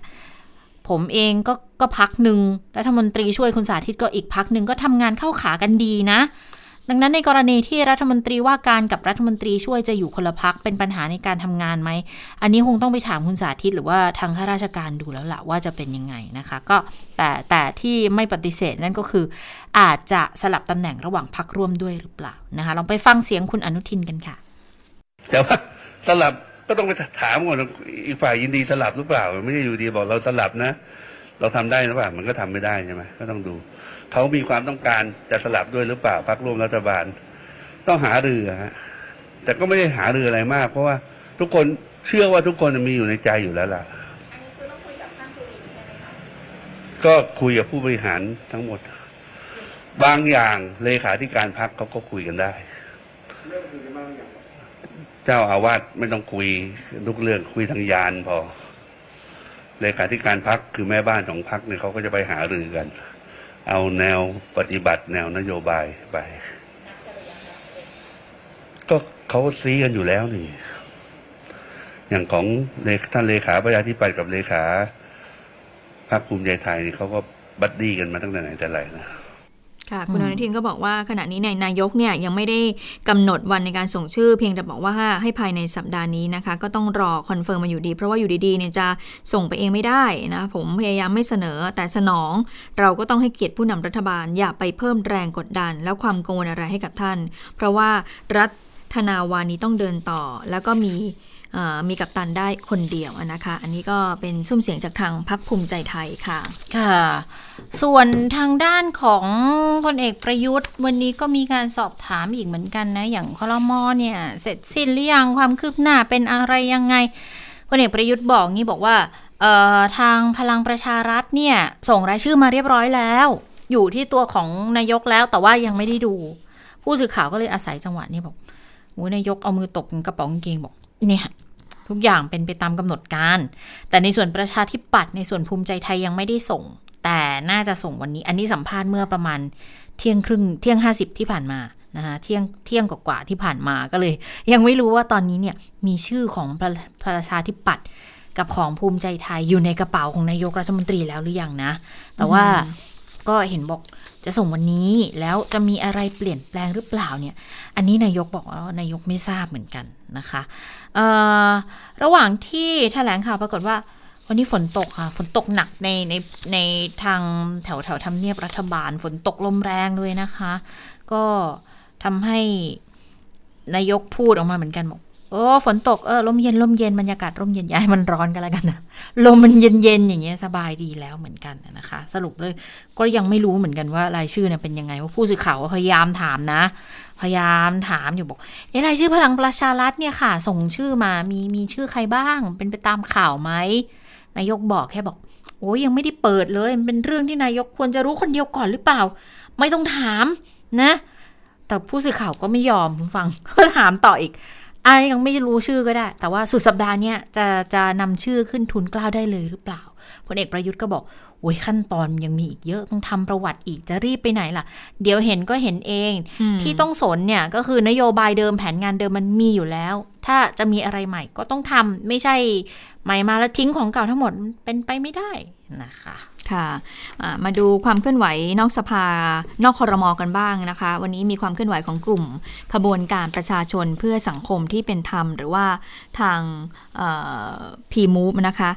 ผมเองก็ก็พักหนึ่งรัฐมนตรีช่วยคุณสาธิตก็อีกพักหนึ่งก็ทำงานเข้าขากันดีนะ ดังนั้นในกรณีที่รัฐมนตรีว่าการกับรัฐมนตรีช่วยจะอยู่คนละพักเป็นปัญหาในการทำงานไหม อันนี้คงต้องไปถามคุณสาธิตหรือว่าทางข้าราชการดูแล้วล่ะว่าจะเป็นยังไงนะคะ ก็แต่แต่ที่ไม่ปฏิเสธนั่นก็คือ อาจจะสลับตำแหน่งระหว่างพักร่วมด้วยหรือเปล่านะคะ ลองไปฟังเสียงคุณอนุทินกันค่ะ แต่ว่าสลับก็ต้องไปถามก่อนอีกฝ่ายยินดีสลับหรือเปล่า ไม่ได้อยู่ดีบอกเราสลับนะ เราทำได้หรือเปล่ามันก็ทำไม่ได้ใช่ไหมก็ต้องดูเขามีความต้องการจะสลับด้วยหรือเปล่าพักร่วมรัฐบาล ต้องหาเรือฮะแต่ก็ไม่ได้หาเรืออะไรมาก เพราะว่าทุกคนเชื่อว่าทุกคนมีอยู่ในใจอยู่แล้วล่ะก็คุยกับผู้บริหารทั้งหมด บางอย่างเลขาธิการพักเขาก็คุยกันได้เจ้าอาวาสไม่ต้องคุยทุกเรื่องคุยทางยานพอ เลขาธิการพักคือแม่บ้านของพักเนี่ยเขาก็จะไปหารือกัน เอาแนวปฏิบัติแนวนโยบายไป ก็เขาซีกันอยู่แล้วนี่ อย่างของท่านเลขาประชาธิปัตย์กับเลขาพรรคภูมิใจไทยนี่เขาก็ buddy กันมาตั้งแต่ไหนแต่ไรนะ ค่ะคุณอนุทินก็บอกว่าขณะนี้ในนายกเนี่ยยังไม่ได้กำหนดวันในการส่งชื่อ เพียงแต่บอกว่าให้ภายในสัปดาห์นี้นะคะ ก็ต้องรอ confirm มาอยู่ดี เพราะว่าอยู่ดีๆเนี่ยจะส่งไปเองไม่ได้นะ ผมพยายามไม่เสนอแต่สนอง เราก็ต้องให้เกียรติผู้นำรัฐบาล อย่าไปเพิ่มแรงกดดัน แล้วความกังวลอะไรให้กับท่าน เพราะว่ารัฐนาวานี้ต้องเดินต่อแล้วก็มี มีกัปตันได้คนเดียวนะคะ อันนี้ก็เป็นซุ้มเสียงจากทางพักภูมิใจไทยค่ะ ค่ะ ส่วนทางด้านของพลเอกประยุทธ์ วันนี้ก็มีการสอบถามอีกเหมือนกันนะ อย่างคอรมอเนี่ย เสร็จสิ้นหรือยังความคืบหน้าเป็นอะไรยังไงพลเอกประยุทธ์บอกงี้บอกว่าทางพลังประชารัฐเนี่ย ส่งรายชื่อมาเรียบร้อยแล้ว อยู่ที่ตัวของนายกแล้วแต่ว่ายังไม่ได้ดู ผู้สื่อข่าวก็เลยอาศัยจังหวะนี้บอกนายกเอามือตบกระป๋ากางเกงบอก เนี่ยทุกอย่างเป็นไปตามกำหนดการ แต่ในส่วนประชาธิปัตย์ในส่วนภูมิใจไทยยังไม่ได้ส่ง แต่น่าจะส่งวันนี้ อันนี้สัมภาษณ์เมื่อประมาณเที่ยงครึ่งเที่ยงห้าสิบที่ผ่านมานะคะเที่ยงเที่ยงกว่าที่ผ่านมาก็เลย ยังไม่รู้ว่าตอนนี้เนี่ยมีชื่อของประชาธิปัตย์กับของภูมิใจไทยอยู่ในกระเป๋าของนายกรัฐมนตรีแล้วหรือยังนะ แต่ว่าก็เห็นบอก จะส่งวันนี้แล้วจะมีอะไรเปลี่ยนแปลงหรือเปล่าเนี่ย อันนี้นายกบอกว่านายกไม่ทราบเหมือนกันนะคะระหว่างที่แถลงข่าวปรากฏว่า วันนี้ฝนตกค่ะ ฝนตกหนักในในในทางแถวแถวทำเนียบรัฐบาล ฝนตกลมแรงด้วยนะคะ ก็ทำให้นายกพูดออกมาเหมือนกันบอก โอ้ฝนตกเออลมเย็นลมเย็นบรรยากาศร่มเย็นย้ายมันร้อนกันแล้วกันนะลมมันเย็นเย็นอย่างเงี้ยสบายดีแล้วเหมือนกันนะคะ สรุปเลยก็ยังไม่รู้เหมือนกันว่ารายชื่อเนี่ยเป็นยังไงว่าผู้สื่อข่าวพยายามถามนะ พยายามถามอยู่บอกเอ๊ะรายชื่อพลังประชารัฐเนี่ยค่ะ ส่งชื่อมามีมีชื่อใครบ้าง เป็นไปตามข่าวไหมนายกบอกแค่บอก โอ้ยยังไม่ได้เปิดเลยเป็นเรื่องที่นายกควรจะรู้คนเดียวก่อนหรือเปล่า ไม่ต้องถามนะ แต่ผู้สื่อข่าวก็ไม่ยอมฟังก็ถามต่ออีก อายยังไม่รู้ชื่อก็ได้ แต่ว่าสุดสัปดาห์นี้จะจะนำชื่อขึ้นทุนกล้าวได้เลยหรือเปล่าพลเอกประยุทธ์ก็บอกโอ้ยขั้นตอนยังมีอีกเยอะต้องทำประวัติอีกจะรีบไปไหนล่ะ เดี๋ยวเห็นก็เห็นเอง ที่ต้องสนเนี่ยก็คือนโยบายเดิมแผนงานเดิมมันมีอยู่แล้ว ถ้าจะมีอะไรใหม่ก็ต้องทำไม่ใช่ใหม่มาแล้วทิ้งของเก่าทั้งหมดเป็นไปไม่ได้นะคะ ค่ะมาดูความเคลื่อนไหวนอกสภา นอกคอรมอกันบ้างนะคะ วันนี้มีความเคลื่อนไหวของกลุ่ม ขบวนการประชาชนเพื่อสังคมที่เป็นธรรม หรือว่าทางพีมูฟนะคะ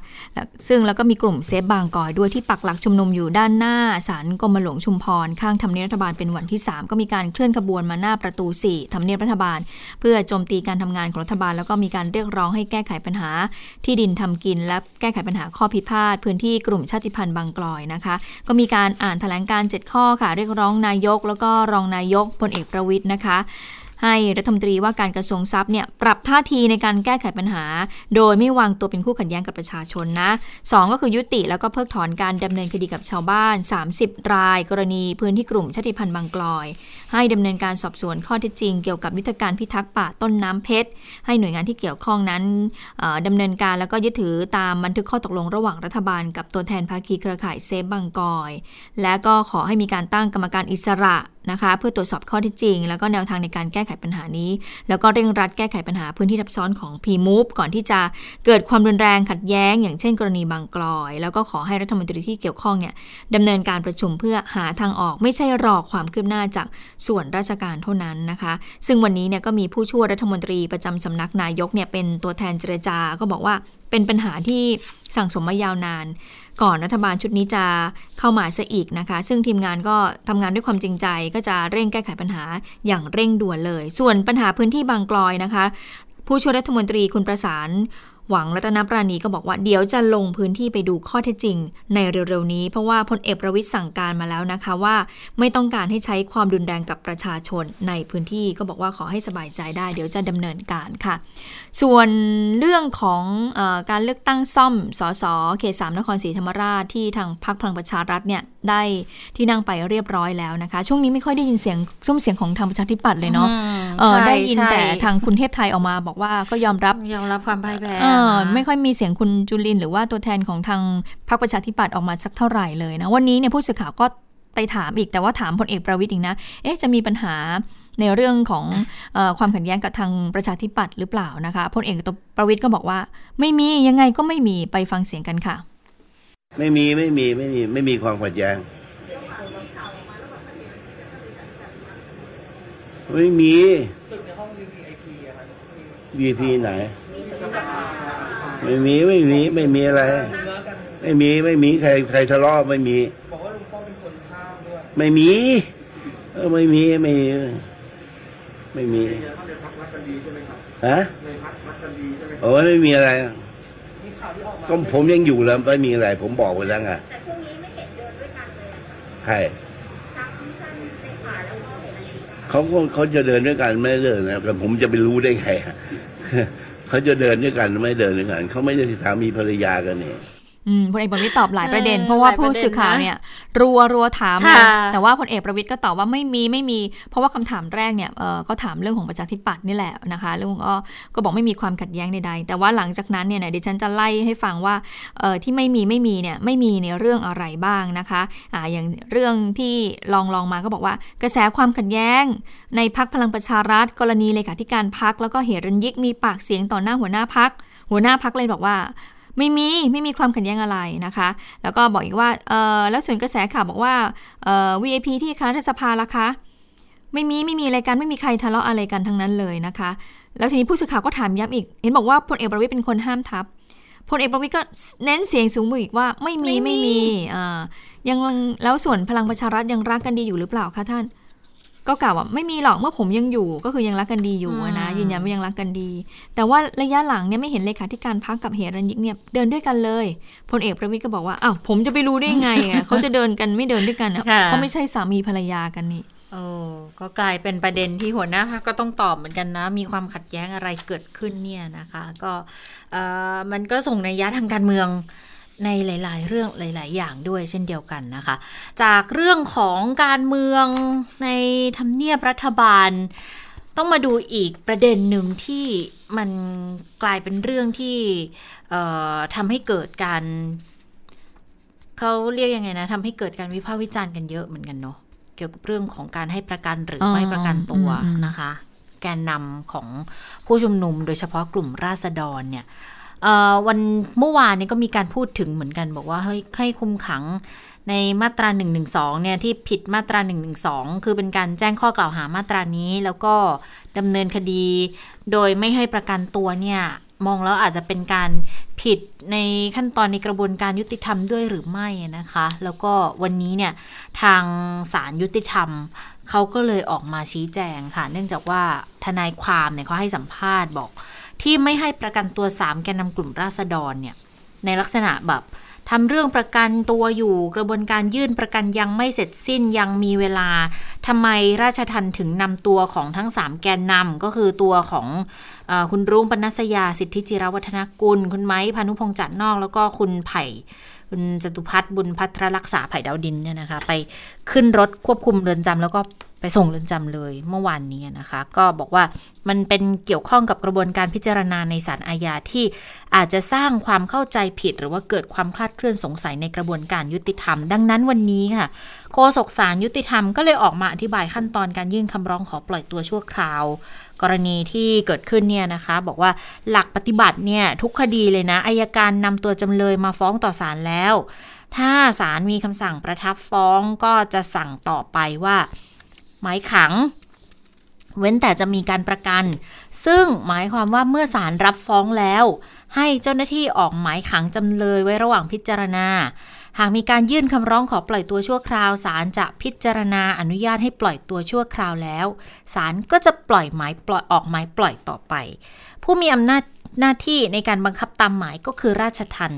ซึ่งแล้วก็มีกลุ่มเซฟบางกอยด้วยที่ปักหลักชุมนุมอยู่ด้านหน้าศาลกรมหลวงชุมพร ข้างทำเนียบรัฐบาลเป็นวันที่ 3 ก็มีการเคลื่อนขบวนมาหน้าประตู 4ทำเนียบรัฐบาล เพื่อโจมตีการทำงานของรัฐบาล แล้วก็มีการเรียกร้องให้แก้ไขปัญหาที่ดินทำกิน และแก้ไขปัญหาข้อพิพาทพื้นที่กลุ่มชาติพันธุ์บางกลอยนะคะ ก็มีการอ่านแถลงการ 7 ข้อค่ะ เรียกร้องนายก แล้วก็รองนายกพลเอกประวิทย์นะคะ ให้รัฐมนตรีว่าการกระทรวงทรัพย์เนี่ยปรับท่าทีในการแก้ไขปัญหา โดยไม่วางตัวเป็นคู่ขัดแย้งกับประชาชนนะสก็คือยุติแล้วก็เพิกถอนการดำเนินคดีกับชาวบ้าน 30 ราย กรณีพื้นที่กลุ่มชาติพันธุ์บางกลอย ให้ดำเนินการสอบสวนข้อเท็จจริงเกี่ยวกับยุทธการพิทักษ์ป่าต้นน้ำเพชร ให้หน่วยงานที่เกี่ยวข้องนั้นดำเนินการแล้วก็ยึดถือตามบันทึกข้อตกลงระหว่างรัฐบาล กับตัวแทนภาคีเครือข่ายเซฟบางกอย และก็ขอให้มีการตั้งกรรมการอิสระ นะคะเพื่อตรวจสอบข้อที่จริง แล้วก็แนวทางในการแก้ไขปัญหานี้ แล้วก็เร่งรัดแก้ไขปัญหาพื้นที่ทับซ้อนของ p m o v ก่อนที่จะเกิดความรุนแรงขัดแย้ง อย่างเช่นกรณีบางกลอย แล้วก็ขอให้รัฐมนตรีที่เกี่ยวข้องเนี่ยดำเนินการประชุมเพื่อหาทางออกไม่ใช่รอความคืบหน้าจากส่วนราชการเท่านั้นนะคะ ซึ่งวันนี้เนี่ยก็มีผู้ช่วยรัฐมนตรีประจำสำนักนายกเนี่ยเป็นตัวแทนเจรจาก็บอกว่าเป็นปัญหาที่สั่งสมมายาวนาน ก่อนรัฐบาลชุดนี้จะเข้ามาซะอีกนะคะ ซึ่งทีมงานก็ทำงานด้วยความจริงใจ ก็จะเร่งแก้ไขปัญหาอย่างเร่งด่วนเลย ส่วนปัญหาพื้นที่บางกลอยนะคะ ผู้ช่วยรัฐมนตรีคุณประสาน หวังรัตนปราณีก็บอกว่าเดี๋ยวจะลงพื้นที่ไปดูข้อเท็จจริง ในเร็วๆนี้ เพราะว่าพลเอกประวิทย์สั่งการมาแล้วนะคะว่าไม่ต้องการให้ใช้ความรุนแรงกับประชาชนในพื้นที่ก็บอกว่าขอให้สบายใจได้ เดี๋ยวจะดำเนินการค่ะ ส่วนเรื่องของอการเลือกตั้งซ่อมสสเขตสามนครศรีธรรมราชที่ทางพรรคพลังประชารัฐเนี่ยได้ที่นั่งไปเรียบร้อยแล้วนะคะ ช่วงนี้ไม่ค่อยได้ยินเสียงซุ้มเสียงของทางประชาธิปัตย์เลยเนาะได้ยินแต่ทางคุณเทพไทยออกมาบอกว่าก็ยอมรับยอมรับความพ่ายแพ้ไม่ค่อยมีเสียงคุณจุลินหรือว่าตัวแทนของทางพรรคประชาธิปัตย์ออกมาสักเท่าไหร่เลยนะ วันนี้เนี่ยผู้สื่อข่าวก็ไปถามอีกแต่ว่าถามพลเอกประวิตยอีกนะ เอ๊ะจะมีปัญหาในเรื่องของอความขัดแย้งกับทางประชาธิปัตย์หรือเปล่านะคะพลเอกประวิตยก็บอกว่า ไม่มียังไงก็ไม่มีไปฟังเสียงกันค่ะ ไม่มีไม่มีไม่มีไม่มีความขัดแย้งไม่มีสึกในห้อง VIP VIP ไหน ไม่มีไม่มีไม่มีอะไร ไม่มีไม่มีใครใครทะเลาะไม่มีบอกว่าลุงป้อมเป็นคนข้ามด้วยไม่มีเออไม่มีไม่มีไม่มีฮะโอ้ไม่มีอะไรก็ผมยังอยู่แล้วไม่มีอะไร ผมบอกไปแล้วไงแต่พรุ่งนี้ไม่เห็นเดินด้วยกันเลยใครเขาเขาจะเดินด้วยกันไม่เดินนะแต่ผมจะไปรู้ได้ไง เขาจะเดินด้วยกันไม่เดินด้วยกันเขาไม่ได้สามีภรรยากันเนี่ย พลเอกประวิตยตอบหลายประเด็น เพราะว่าผู้สื่อข่าวเนี่ยรัวรัวถามเลยแต่ว่าพลเอกประวิตยก็ตอบว่าไม่มีไม่มี เพราะว่าคำถามแรกเนี่ยก็ถามเรื่องของประชาธิปัตย์นี่แหละนะคะเรื่องก็ก็บอกไม่มีความขัดแย้งใดๆแต่ว่าหลังจากนั้นเนี่ยดิฉันจะไล่ให้ฟังว่าที่ไม่มีไม่มีเนี่ยไม่มีในเรื่องอะไรบ้างนะคะอ่าอย่างเรื่องที่ลองลองมาก็บอกว่ากระแสความขัดแย้ง ในพักพลังประชารัฐ กรณีเลขาธิการพักแล้วก็เหตุรันยิกมีปากเสียงต่อหน้าหัวหน้าพักหัวหน้าพักเลยบอกว่า ไม่มีไม่มีความขัดแย้งอะไรนะคะ แล้วก็บอกอีกว่าเออแล้วส่วนกระแสข่าวบอกว่าเออ VIP ที่คณะรัฐสภาล่ะคะ ไม่มีไม่มีอะไรกันไม่มีใครทะเลาะอะไรกันทั้งนั้นเลยนะคะ แล้วทีนี้ผู้สื่อข่าวก็ถามย้ำอีก เห็นบอกว่าพลเอกประวิตยเป็นคนห้ามทับพลเอกประวิตยก็เน้นเสียงสูงอีกว่าไม่มีไม่มีอ่ายังแล้วส่วนพลังประชารัฐยังรักกันดีอยู่หรือเปล่าคะท่าน ก็กล่าวว่าไม่มีหรอกเมื่อผมยังอยู่ ก็คือยังรักกันดีอยู่นะยืนยันว่ายังรักกันดี แต่ว่าระยะหลังเนี่ยไม่เห็นเลขาธิการพักกับเฮรันยิกเนี่ยเดินด้วยกันเลยพลเอกประวิตยก็บอกว่าอ้าวผมจะไปรู้ได้ไงอะเขาจะเดินกันไม่เดินด้วยกันเขาไม่ใช่สามีภรรยากันนี่โอ้ก็กลายเป็นประเด็นที่หัวหน้าพักก็ต้องตอบเหมือนกันนะ มีความขัดแย้งอะไรเกิดขึ้นเนี่ยนะคะ ก็มันก็ส่งในยะทางการเมือง ในหลาย ๆ เรื่องหลาย ๆ อย่างด้วยเช่นเดียวกันนะคะ จากเรื่องของการเมืองในทำเนียบรัฐบาล ต้องมาดูอีกประเด็นหนึ่งที่มันกลายเป็นเรื่องที่ทำให้เกิดการเขาเรียกยังไงนะทำให้เกิดการวิพากษ์วิจารณ์กันเยอะเหมือนกันเนาะเกี่ยวกับเรื่องของการให้ประกันหรือไม่ประกันตัวนะคะ แกนนำของผู้ชุมนุมโดยเฉพาะกลุ่มราษฎรเนี่ย วันเมื่อวานนี้ก็มีการพูดถึงเหมือนกันบอกว่าเฮ้ยให้คุมขังในมาตรา1นึเนี่ยที่ผิดมาตรา1นึคือเป็นการแจ้งข้อกล่าวหามาตรานี้ แล้วก็ดำเนินคดี โดยไม่ให้ประกันตัวเนี่ยมองแล้วอาจจะเป็นการผิดในขั้นตอนในกระบวนการยุติธรรมด้วยหรือไม่นะคะ แล้วก็วันนี้เนี่ยทางศาลยุติธรรมเขาก็เลยออกมาชี้แจงค่ะ เนื่องจากว่าทนายความเนี่ยเขาให้สัมภาษณ์บอก ที่ไม่ให้ประกันตัวสามแกนนำกลุ่มราษฎรเนี่ยในลักษณะแบบทำเรื่องประกันตัวอยู่กระบวนการยื่นประกันยังไม่เสร็จสิ้นยังมีเวลาทำไมราชทันถึงนำตัวของทั้ง 3 แกนนำก็คือตัวของอคุณรุ่งปนัสยาสิทธิจิรวัฒนกุล คุณไม้พานุพงษ์จัดนอก แล้วก็คุณไผ่คุณจตุพัฒน์บุญพัทรรักษาไผ่ดาวดินเนี่ยนะคะไปขึ้นรถควบคุมเรือนจำแล้วก็ ไปส่งเรือนจำเลยเมื่อวานนี้นะคะ ก็บอกว่ามันเป็นเกี่ยวข้องกับกระบวนการพิจารณาในศาลอาญาที่อาจจะสร้างความเข้าใจผิด หรือว่าเกิดความคลาดเคลื่อนสงสัยในกระบวนการยุติธรรม ดังนั้นวันนี้ค่ะ โฆษกศาลยุติธรรมก็เลยออกมาอธิบายขั้นตอนการยื่นคำร้องขอปล่อยตัวชั่วคราว กรณีที่เกิดขึ้นเนี่ยนะคะ บอกว่าหลักปฏิบัติเนี่ยทุกคดีเลยนะอายการนำตัวจำเลยมาฟ้องต่อศาลแล้ว ถ้าศาลมีคำสั่งประทับฟ้องก็จะสั่งต่อไปว่า หมายขัง เว้นแต่จะมีการประกัน ซึ่งหมายความว่าเมื่อศาลรับฟ้องแล้ว ให้เจ้าหน้าที่ออกหมายขังจำเลยไว้ระหว่างพิจารณา หากมีการยื่นคำร้องขอปล่อยตัวชั่วคราวศาลจะพิจารณาอนุญาตให้ปล่อยตัวชั่วคราวแล้วศาลก็จะปล่อยหมายปล่อยออกหมายปล่อยต่อไป ผู้มีอำนาจหน้าที่ในการบังคับตามหมายก็คือราชทัน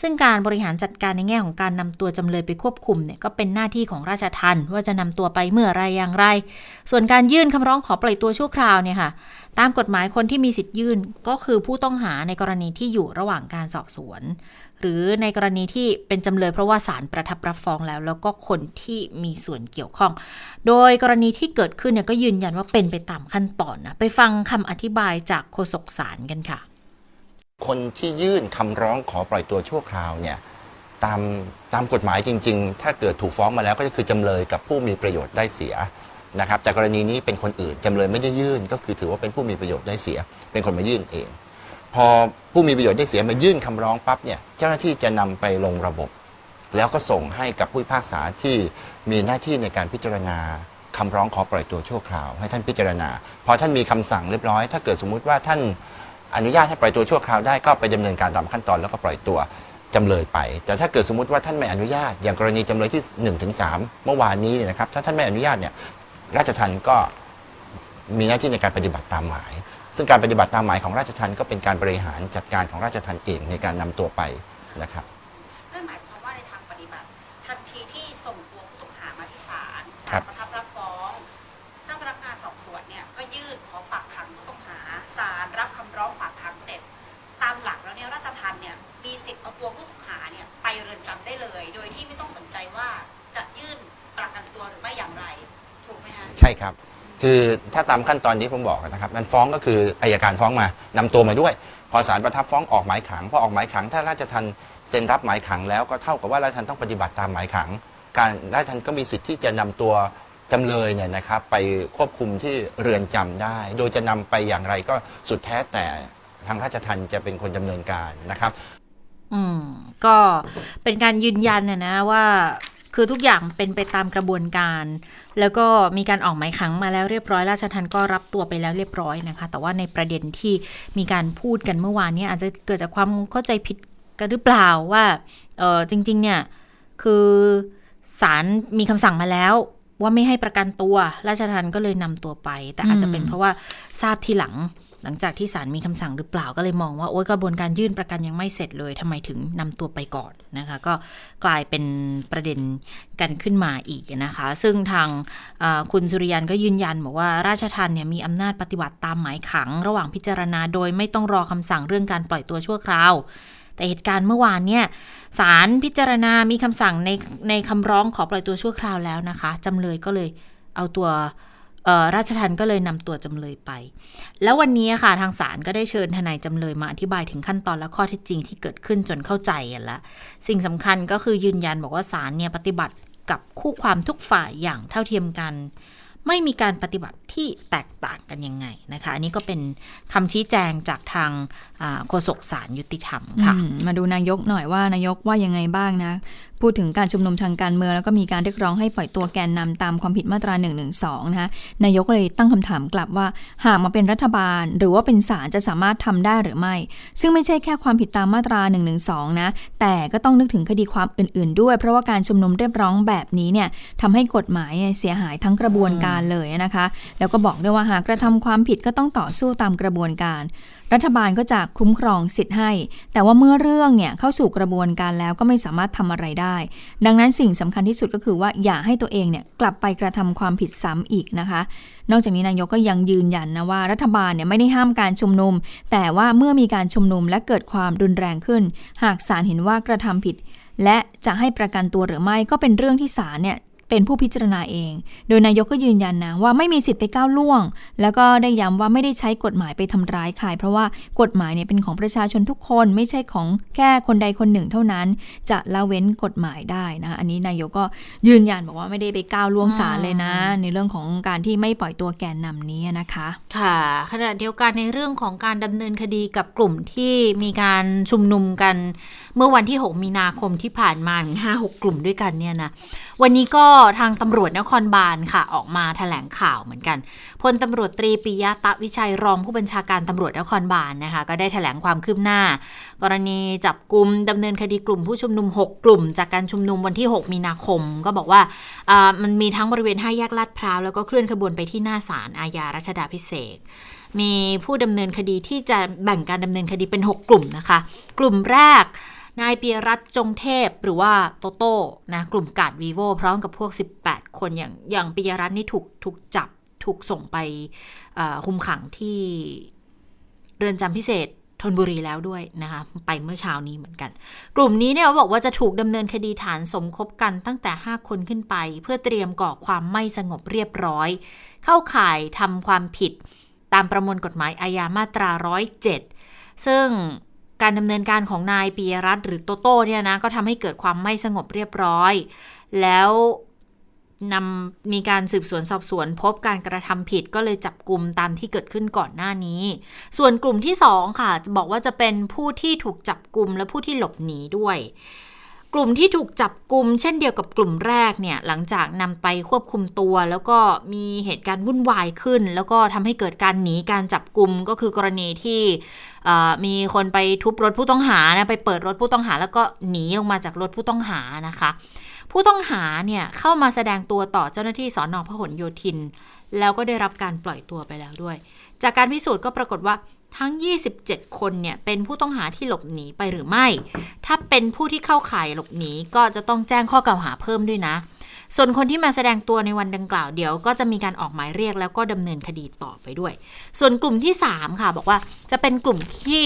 ซึ่งการบริหารจัดการในแง่ของการนำตัวจำเลยไปควบคุมเนี่ยก็เป็นหน้าที่ของราชทันว่าจะนำตัวไปเมื่อไรอย่างไร ส่วนการยื่นคำร้องขอปล่อยตัวชั่วคราวเนี่ยค่ะ ตามกฎหมายคนที่มีสิทธิ์ยื่นก็คือผู้ต้องหาในกรณีที่อยู่ระหว่างการสอบสวน หรือในกรณีที่เป็นจำเลยเพราะว่าศาลประทับรับฟ้องแล้ว แล้วก็คนที่มีส่วนเกี่ยวข้อง โดยกรณีที่เกิดขึ้นเนี่ยก็ยืนยันว่าเป็นไปตามขั้นตอนนะไปฟังคำอธิบายจากโฆษกศาลกันค่ะ คนที่ยื่นคำร้องขอปล่อยตัวชั่วคราวเนี่ยตามตามกฎหมายจริง ๆ ถ้าเกิดถูกฟ้องมาแล้วก็คือจำเลยกับผู้มีประโยชน์ได้เสียนะครับแต่กรณีนี้เป็นคนอื่นจำเลยไม่ได้ยื่น ก็คือถือว่าเป็นผู้มีประโยชน์ได้เสีย เป็นคนมายื่นเอง พอผู้มีประโยชน์ได้เสียมายื่นคำร้องปั๊บเนี่ยเจ้าหน้าที่จะนำไปลงระบบ แล้วก็ส่งให้กับผู้พิพากษาที่มีหน้าที่ในการพิจารณาคำร้องขอปล่อยตัวชั่วคราว ให้ท่านพิจารณาพอท่านมีคำสั่งเรียบร้อย ถ้าเกิดสมมุติว่าท่าน อนุญาตให้ปล่อยตัวชั่วคราวได้ก็ไปดำเนินการตามขั้นตอนแล้วก็ปล่อยตัวจำเลยไป แต่ถ้าเกิดสมมติว่าท่านไม่อนุญาต อย่างกรณีจำเลยที่1นถึงสเมื่อวานนี้นะครับ ถ้าท่านไม่อนุญาตเนี่ยราชทันก็มีหน้าที่ในการปฏิบัติตามหมาย ซึ่งการปฏิบัติตามหมายของราชทันก็เป็นการบริหารจัดการของราชทันเองในการนำตัวไปนะครับนั่นหมายความว่าในทางปฏิบัติทันทีที่ส่งตัวผู้ต้องหามาที่ศาลศาล คือถ้าตามขั้นตอนนี้ผมบอกนะครับมันฟ้องก็คืออายการฟ้องมานำตัวมาด้วย พอศาลประทับฟ้องออกหมายขังพอออกหมายขัง ถ้าราชทันเซ็นรับหมายขังแล้วก็เท่ากับว่าราชทันต้องปฏิบัติตามหมายขัง การราชทันก็มีสิทธิ์ที่จะนำตัวจำเลยเนี่ยนะครับไปควบคุมที่เรือนจำได้ โดยจะนำไปอย่างไรก็สุดแท้แต่ทางราชทันจะเป็นคนดำเนินการนะครับ อืม ก็เป็นการยืนยันนะนะว่า คือทุกอย่างเป็นไปตามกระบวนการ แล้วก็มีการออกหมายขังมาแล้วเรียบร้อย ราชทันก็รับตัวไปแล้วเรียบร้อยนะคะ แต่ว่าในประเด็นที่มีการพูดกันเมื่อวานนี้อาจจะเกิดจากความเข้าใจผิดกันหรือเปล่าว่าเออจริง ๆ เนี่ย คือศาลมีคำสั่งมาแล้วว่าไม่ให้ประกันตัว ราชทันก็เลยนำตัวไป แต่อาจจะเป็นเพราะว่าทราบทีหลัง หลังจากที่ศาลมีคำสั่งหรือเปล่าก็เลยมองว่าโอ้ยกระบวนการยื่นประกันยังไม่เสร็จเลยทำไมถึงนำตัวไปก่อนนะคะ ก็กลายเป็นประเด็นกันขึ้นมาอีกนะคะ ซึ่งทางคุณสุริยันก็ยืนยันบอกว่าราชทันเนี่ยมีอำนาจปฏิบัติตามหมายขัง ระหว่างพิจารณาโดยไม่ต้องรอคำสั่งเรื่องการปล่อยตัวชั่วคราวแต่เหตุการณ์เมื่อวานเนี่ยศาลพิจารณามีคำสั่งในในคำร้องขอปล่อยตัวชั่วคราวแล้วนะคะจำเลยก็เลยเอาตัว ราชทันก็เลยนำตัวจำเลยไป แล้ววันนี้ค่ะทางศาลก็ได้เชิญทนายจำเลยมาอธิบายถึงขั้นตอนและข้อเท็จจริงที่เกิดขึ้นจนเข้าใจกันละสิ่งสำคัญก็คือยืนยันบอกว่าศาลเนี่ยปฏิบัติกับคู่ความทุกฝ่ายอย่างเท่าเทียมกัน ไม่มีการปฏิบัติที่แตกต่างกันยังไงนะคะอันนี้ก็เป็นคำชี้แจงจากทางโฆษกศาลยุติธรรมค่ะมาดูนายกหน่อยว่านายกว่ายังไงบ้างนะพูดถึงการชุมนุมทางการเมืองแล้วก็มีการเรียกร้องให้ปล่อยตัวแกนนำตามความผิดมาตรา1นึนะคะนายกเลยตั้งคำถามกลับว่า หากมาเป็นรัฐบาล หรือว่าเป็นศาลจะสามารถทำได้หรือไม่ ซึ่งไม่ใช่แค่ความผิดตามมาตรา1นึนะแต่ก็ต้องนึกถึงคดีความอื่น ๆ ด้วย เพราะว่าการชุมนุมเรียกร้องแบบนี้เนี่ยทำให้กฎหมายเสียหายทั้งกระบวนการเลยนะคะ แล้วก็บอกด้วยว่าหากกระทำความผิดก็ต้องต่อสู้ตามกระบวนการรัฐบาลก็จะคุ้มครองสิทธิ์ให้ แต่ว่าเมื่อเรื่องเนี่ยเข้าสู่กระบวนการแล้วก็ไม่สามารถทำอะไรได้ ดังนั้นสิ่งสำคัญที่สุดก็คือว่าอย่าให้ตัวเองเนี่ยกลับไปกระทำความผิดซ้ำอีกนะคะ นอกจากนี้นายกก็ยังยืนยันนะว่ารัฐบาลเนี่ยไม่ได้ห้ามการชุมนุม แต่ว่าเมื่อมีการชุมนุมและเกิดความรุนแรงขึ้น หากศาลเห็นว่ากระทำผิดและจะให้ประกันตัวหรือไม่ก็เป็นเรื่องที่ศาลเนี่ย เป็นผู้พิจารณาเอง โดยนายกก็ยืนยันนะว่าไม่มีสิทธิ์ไปก้าวล่วง แล้วก็ได้ย้ำว่าไม่ได้ใช้กฎหมายไปทำร้ายใครเพราะว่ากฎหมายเนี่ยเป็นของประชาชนทุกคนไม่ใช่ของแค่คนใดคนหนึ่งเท่านั้น จะละเว้นกฎหมายได้นะคะอันนี้นายกก็ยืนยันบอกว่าไม่ได้ไปก้าวล่วงศาลเลยนะ ในเรื่องของการที่ไม่ปล่อยตัวแกนนำนี้นะคะ ค่ะขณะเดียวกันในเรื่องของการดำเนินคดีกับกลุ่มที่มีการชุมนุมกัน เมื่อวันที่ 6 มีนาคมที่ผ่านมาห้าหกกลุ่มด้วยกันเนี่ยนะวันนี้ก็ทางตำรวจนครบาลค่ะ ออกมาถแถลงข่าวเหมือนกันพลตำรวจตรีปิยะตะวิชัยรองผู้บัญชาการตำรวจนครบาลนะคะ ก็ได้ถแถลงความคืบหน้า กรณีจับกลุ่มดำเนินคดีกลุ่มผู้ชุมนุม 6 กลุ่ม จากการชุมนุมวันที่ 6 มีนาคม ก็บอกว่ามันมีทั้งบริเวณห้าแยกลาดพร้าวแล้วก็เคลื่อนขบวนไปที่หน้าศาลอาญารัชดาพิเศษมีผู้ดำเนินคดีที่จะแบ่งการดำเนินคดีเป็น 6 กลุ่มนะคะ กลุ่มแรก นายเปียรัตจงเทพหรือว่าโตโต้นะกลุ่มกาดวีโวพร้อมกับพวก 18 คนอย่างอย่างปียรัตนี่ถูกถูกจับถูกส่งไปคุมขังที่เรือนจำพิเศษธนบุรีแล้วด้วยนะคะ ไปเมื่อเช้านี้เหมือนกัน กลุ่มนี้เนี่ยบอกว่าจะถูกดำเนินคดีฐานสมคบกันตั้งแต่ 5 คนขึ้นไป เพื่อเตรียมก่อความไม่สงบเรียบร้อย เข้าข่ายทำความผิดตามประมวลกฎหมายอาญามาตรา 107 ซึ่ง การดำเนินการของนายปียรัตหรือโตโต้เนี่ยนะก็ทำให้เกิดความไม่สงบเรียบร้อย แล้วนำมีการสืบสวนสอบสวนพบการกระทำผิดก็เลยจับกลุ่มตามที่เกิดขึ้นก่อนหน้านี้ ส่วนกลุ่มที่ 2 ค่ะ จะบอกว่าจะเป็นผู้ที่ถูกจับกลุ่มและผู้ที่หลบหนีด้วย ลุ่มที่ถูกจับกลุ่มเช่นเดียวกับกลุ่มแรกเนี่ยหลังจากนำไปควบคุมตัว แล้วก็มีเหตุการณ์วุ่นวายขึ้น แล้วก็ทำให้เกิดการหนีการจับกลุ่มก็คือกรณีที่มีคนไปทุบรถผู้ต้องหานะไปเปิดรถผู้ต้องหา แล้วก็หนีออกมาจากรถผู้ต้องหานะคะ ผู้ต้องหาเนี่ยเข้ามาแสดงตัวต่อเจ้าหน้าที่สอนอพหลโยธิน แล้วก็ได้รับการปล่อยตัวไปแล้วด้วย จากการพิสูจน์ก็ปรากฏว่า ทั้ง 27 คนเนี่ยเป็นผู้ต้องหาที่หลบหนีไปหรือไม่ ถ้าเป็นผู้ที่เข้าข่ายหลบหนีก็จะต้องแจ้งข้อกล่าวหาเพิ่มด้วยนะ ส่วนคนที่มาแสดงตัวในวันดังกล่าวเดี๋ยว ก็จะมีการออกหมายเรียกแล้วก็ดำเนินคดีต่อไปด้วย ส่วนกลุ่มที่ 3 ค่ะ บอกว่าจะเป็นกลุ่มที่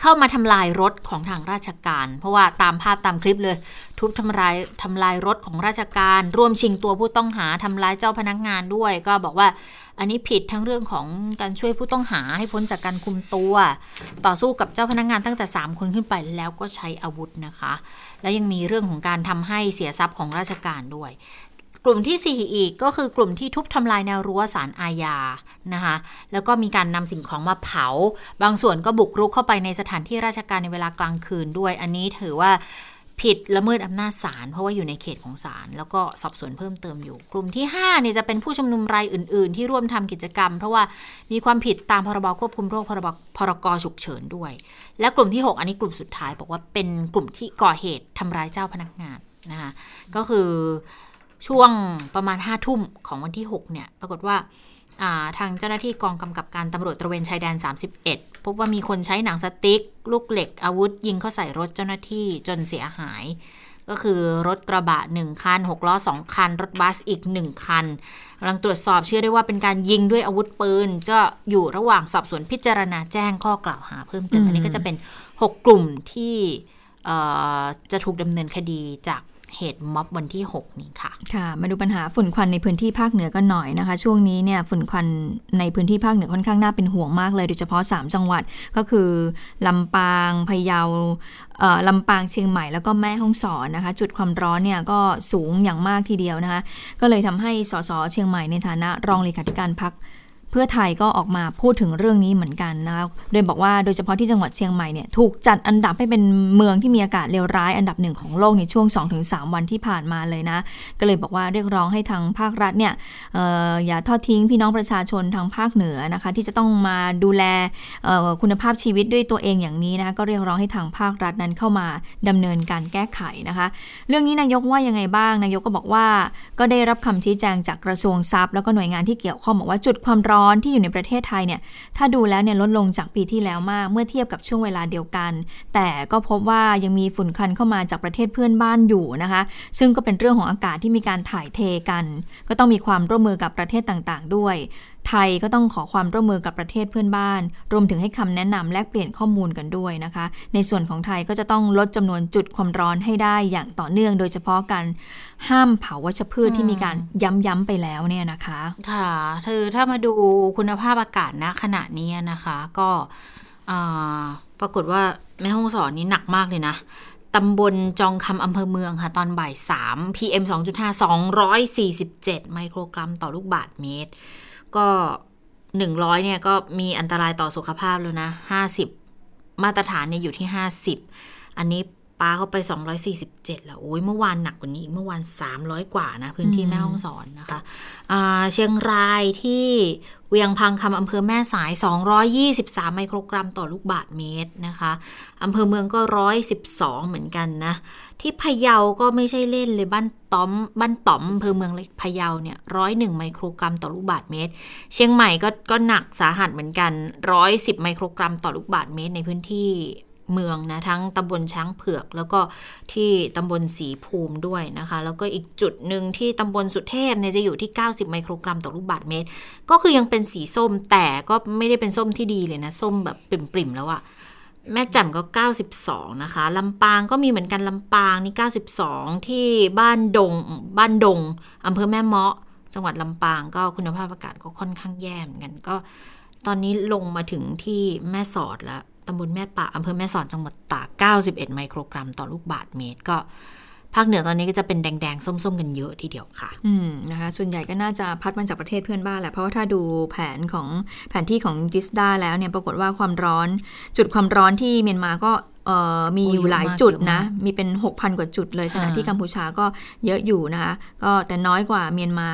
เข้ามาทำลายรถของทางราชการ เพราะว่าตามภาพตามคลิปเลย ทุบทำลายทำลายรถของราชการ ร่วมชิงตัวผู้ต้องหาทำลายเจ้าพนักงานด้วย ก็บอกว่า อันนี้ผิดทั้งเรื่องของการช่วยผู้ต้องหาให้พ้นจากการคุมตัว ต่อสู้กับเจ้าพนักงานตั้งแต่ 3 คนขึ้นไปแล้วก็ใช้อาวุธนะคะ แล้วยังมีเรื่องของการทำให้เสียทรัพย์ของราชการด้วย กลุ่มที่ 4 อีกก็คือกลุ่มที่ทุบทำลายแนวรั้วสารอาญานะคะแล้วก็มีการนำสิ่งของมาเผา บางส่วนก็บุกรุกเข้าไปในสถานที่ราชการในเวลากลางคืนด้วย อันนี้ถือว่า ผิดละเมิดอำนาจศาลเพราะว่าอยู่ในเขตของศาลแล้วก็สอบสวนเพิ่มเติมอยู่ กลุ่มที่5เนี่ยจะเป็นผู้ชุมนุมรายอื่น ๆ ที่ร่วมทำกิจกรรม เพราะว่ามีความผิดตามพรบควบคุมโรคพรบพรกฉุกเฉินด้วย และกลุ่มที่ 6 อันนี้กลุ่มสุดท้ายบอกว่าเป็นกลุ่มที่ก่อเหตุทำร้ายเจ้าพนักงานนะคะก็คือช่วงประมาณ5ทุ่มของวันที่6เนี่ยปรากฏว่า ทางเจ้าหน้าที่กองกำกับการตำรวจตระเวนชายแดน 31 พบว่ามีคนใช้หนังสติ๊ก ลูกเหล็กอาวุธ ยิงเข้าใส่รถเจ้าหน้าที่จนเสียหาย ก็คือรถกระบะ 1 คัน 6 ล้อ 2 คัน รถบัสอีก 1 คันกำลังตรวจสอบเชื่อได้ว่าเป็นการยิงด้วยอาวุธปืนก็อยู่ระหว่างสอบสวนพิจารณาแจ้งข้อกล่าวหาเพิ่มเติมอันนี้ก็จะเป็น 6 กลุ่มที่จะถูกดำเนินคดีจาก เหตุม็อบวันที่ 6 นี้ค่ะ ค่ะ มาดูปัญหาฝุ่นควันในพื้นที่ภาคเหนือกันหน่อยนะคะ ช่วงนี้เนี่ยฝุ่นควันในพื้นที่ภาคเหนือค่อนข้างน่าเป็นห่วงมากเลย โดยเฉพาะ 3 จังหวัดก็คือลำปางพะเยาลำปางเชียงใหม่แล้วก็แม่ฮ่องสอนนะคะ จุดความร้อนเนี่ยก็สูงอย่างมากทีเดียวนะคะ ก็เลยทำให้สสเชียงใหม่ในฐานะรองเลขาธิการพัก เพื่อไทยก็ออกมาพูดถึงเรื่องนี้เหมือนกันนะคะโดยบอกว่าโดยเฉพาะที่จังหวัดเชียงใหม่เนี่ยถูกจัดอันดับให้เป็นเมืองที่มีอากาศเลวร้ายอันดับหนึ่งของโลกในช่วง 2-3 วันที่ผ่านมาเลยนะ ก็เลยบอกว่าเรียกร้องให้ทางภาครัฐเนี่ยอออย่าทอดทิ้งพี่น้องประชาชนทางภาคเหนือนะคะที่จะต้องมาดูแลคุณภาพชีวิตด้วยตัวเองอย่างนี้นะคะก็เรียกร้องให้ทางภาครัฐนั้นเข้ามาดำเนินการแก้ไขนะคะ เรื่องนี้นายกว่ายังไงบ้างนายกก็บอกว่าก็ได้รับคำชี้แจงจากกระทรวงทรัพย์ แล้วก็หน่วยงานที่เกี่ยวข้องบอกว่าจุดความร้อนที่อยู่ในประเทศศไทยเนี่ยถ้าดูแล้วเนี่ยลดลงจากปีที่แล้วมาก เมื่อเทียบกับช่วงเวลาเดียวกัน แต่ก็พบว่ายังมีฝุ่นควันเข้ามาจากประเทศเพื่อนบ้านอยู่นะคะ ซึ่งก็เป็นเรื่องของอากาศที่มีการถ่ายเทกัน ก็ต้องมีความร่วมมือกับประเทศต่างๆ ด้วย ไทยก็ต้องขอความร่วมมือกับประเทศเพื่อนบ้าน รวมถึงให้คำแนะนำแลกเปลี่ยนข้อมูลกันด้วยนะคะ ในส่วนของไทยก็จะต้องลดจำนวนจุดความร้อนให้ได้อย่างต่อเนื่อง โดยเฉพาะการห้ามเผาวัชพืชที่มีการย้ำๆไปแล้วเนี่ยนะคะ ค่ะคือถ้ามาดูคุณภาพอากาศณขณะนี้นะคะ ก็ปรากฏว่าแม่ห้องสอนนี้หนักมากเลยนะตำบลจองคำอำเภอเมืองค่ะ ตอนบ่าย 3 PM 2.5 247 ไมโครกรัมต่อลูกบาทเมตร ก็หนึ่งร้อยเนี่ยก็มีอันตรายต่อสุขภาพแล้วนะห้าสิบมาตรฐานเนี่ยอยู่ที่ห้าสิบอันนี้ ปาเข้าไป 247 แล้วโอ้ยเมื่อวานหนักกว่านี้เมื่อวาน 300 กว่านะ พื้นที่แม่ห้องสอนนะคะะเชียงรายที่เวียงพังคำอำเภอแม่สาย 223 ไมโครกรัมต่อลูกบาทเมตรนะคะอำเภอเมืองก็ 112 เหมือนกันนะ ที่พะเยาก็ไม่ใช่เล่นเลยบ้านต้อมบ้านต่อมอำเภอเมืองเล็กพะเยาเนี่ยร้อยหนึ่งไมโครกรัมต่อลูกบาทเมตร เชียงใหม่ก็ก็หนักสาหัสเหมือนกัน 110 ไมโครกรัมต่อลูกบาทเมตรในพื้นที่ เมืองนะ ทั้งตำบลช้างเผือก แล้วก็ที่ตำบลสีภูมิด้วยนะคะ แล้วก็อีกจุดหนึ่งที่ตำบลสุเทพเนี่ยจะอยู่ที่ 90 ไมโครกรัมต่อลูกบาทเมตร ก็คือยังเป็นสีส้มแต่ก็ไม่ได้เป็นส้มที่ดีเลยนะ ส้มแบบปริ่มๆแล้วอะแม่แจ่มก็ 92 นะคะ ลำปางก็มีเหมือนกัน ลำปางนี่ 92 ที่บ้านดง บ้านดง อำเภอแม่เมาะ จังหวัดลำปางก็คุณภาพอากาศก็ค่อนข้างแย่เหมือนกัน ก็ตอนนี้ลงมาถึงที่แม่สอดแล้ว ตำบลแม่ปะอำเภอแม่สอดจังหวัดตาก91 ไมโครกรัมต่อลูกบาทเมตรก็ภาคเหนือตอนนี้ก็จะเป็นแดงๆ ส้มๆ กันเยอะทีเดียวค่ะ อืมนะคะ ส่วนใหญ่ก็น่าจะพัดมาจากประเทศเพื่อนบ้านแหละ เพราะว่าถ้าดูแผนของแผนที่ของจิสดาแล้วเนี่ย ปรากฏว่าความร้อน จุดความร้อนที่เมียนมาก็ มีอยู่หลายจุดนะ มีเป็น 6,000 กว่าจุดเลยขณะที่กัมพูชาก็เยอะอยู่นะคะ ก็แต่น้อยกว่าเมียนมา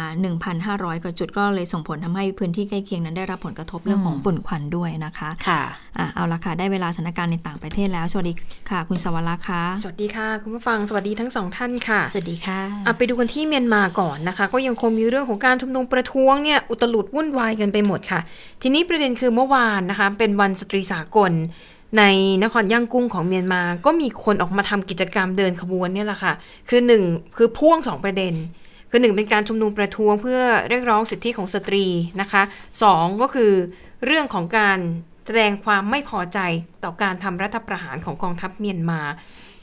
1,500 กว่าจุดก็เลยส่งผลทำให้พื้นที่ใกล้เคียงนั้นได้รับผลกระทบเรื่องของฝุ่นควันด้วยนะคะ ค่ะอะเอาละค่ะ ได้เวลาสถานการณ์ในต่างประเทศแล้ว สวัสดีค่ะ คุณสวรักษ์ค่ะ สวัสดีค่ะ คุณผู้ฟัง สวัสดีทั้งสองท่านค่ะ สวัสดีค่ะอะไปดูกันที่เมียนมาก่อนนะคะ ก็ยังคงมีเรื่องของการชุมนุมประท้วงเนี่ยอุตลุดวุ่นวายกันไปหมดค่ะ ทีนี้ประเด็นคือเมื่อวานนะคะ เป็นวันสตรีสากล ในนครย่างกุ้งของเมียนมา ก็มีคนออกมาทำกิจกรรมเดินขบวนเนี่ยแหละค่ะ คือหนึ่งคือพ่วงสองประเด็น คือหนึ่งเป็นการชุมนุมประท้วงเพื่อเรียกร้องสิทธิของสตรีนะคะสองก็คือเรื่องของการแสดงความไม่พอใจต่อการทำรัฐประหารของกองทัพเมียนมา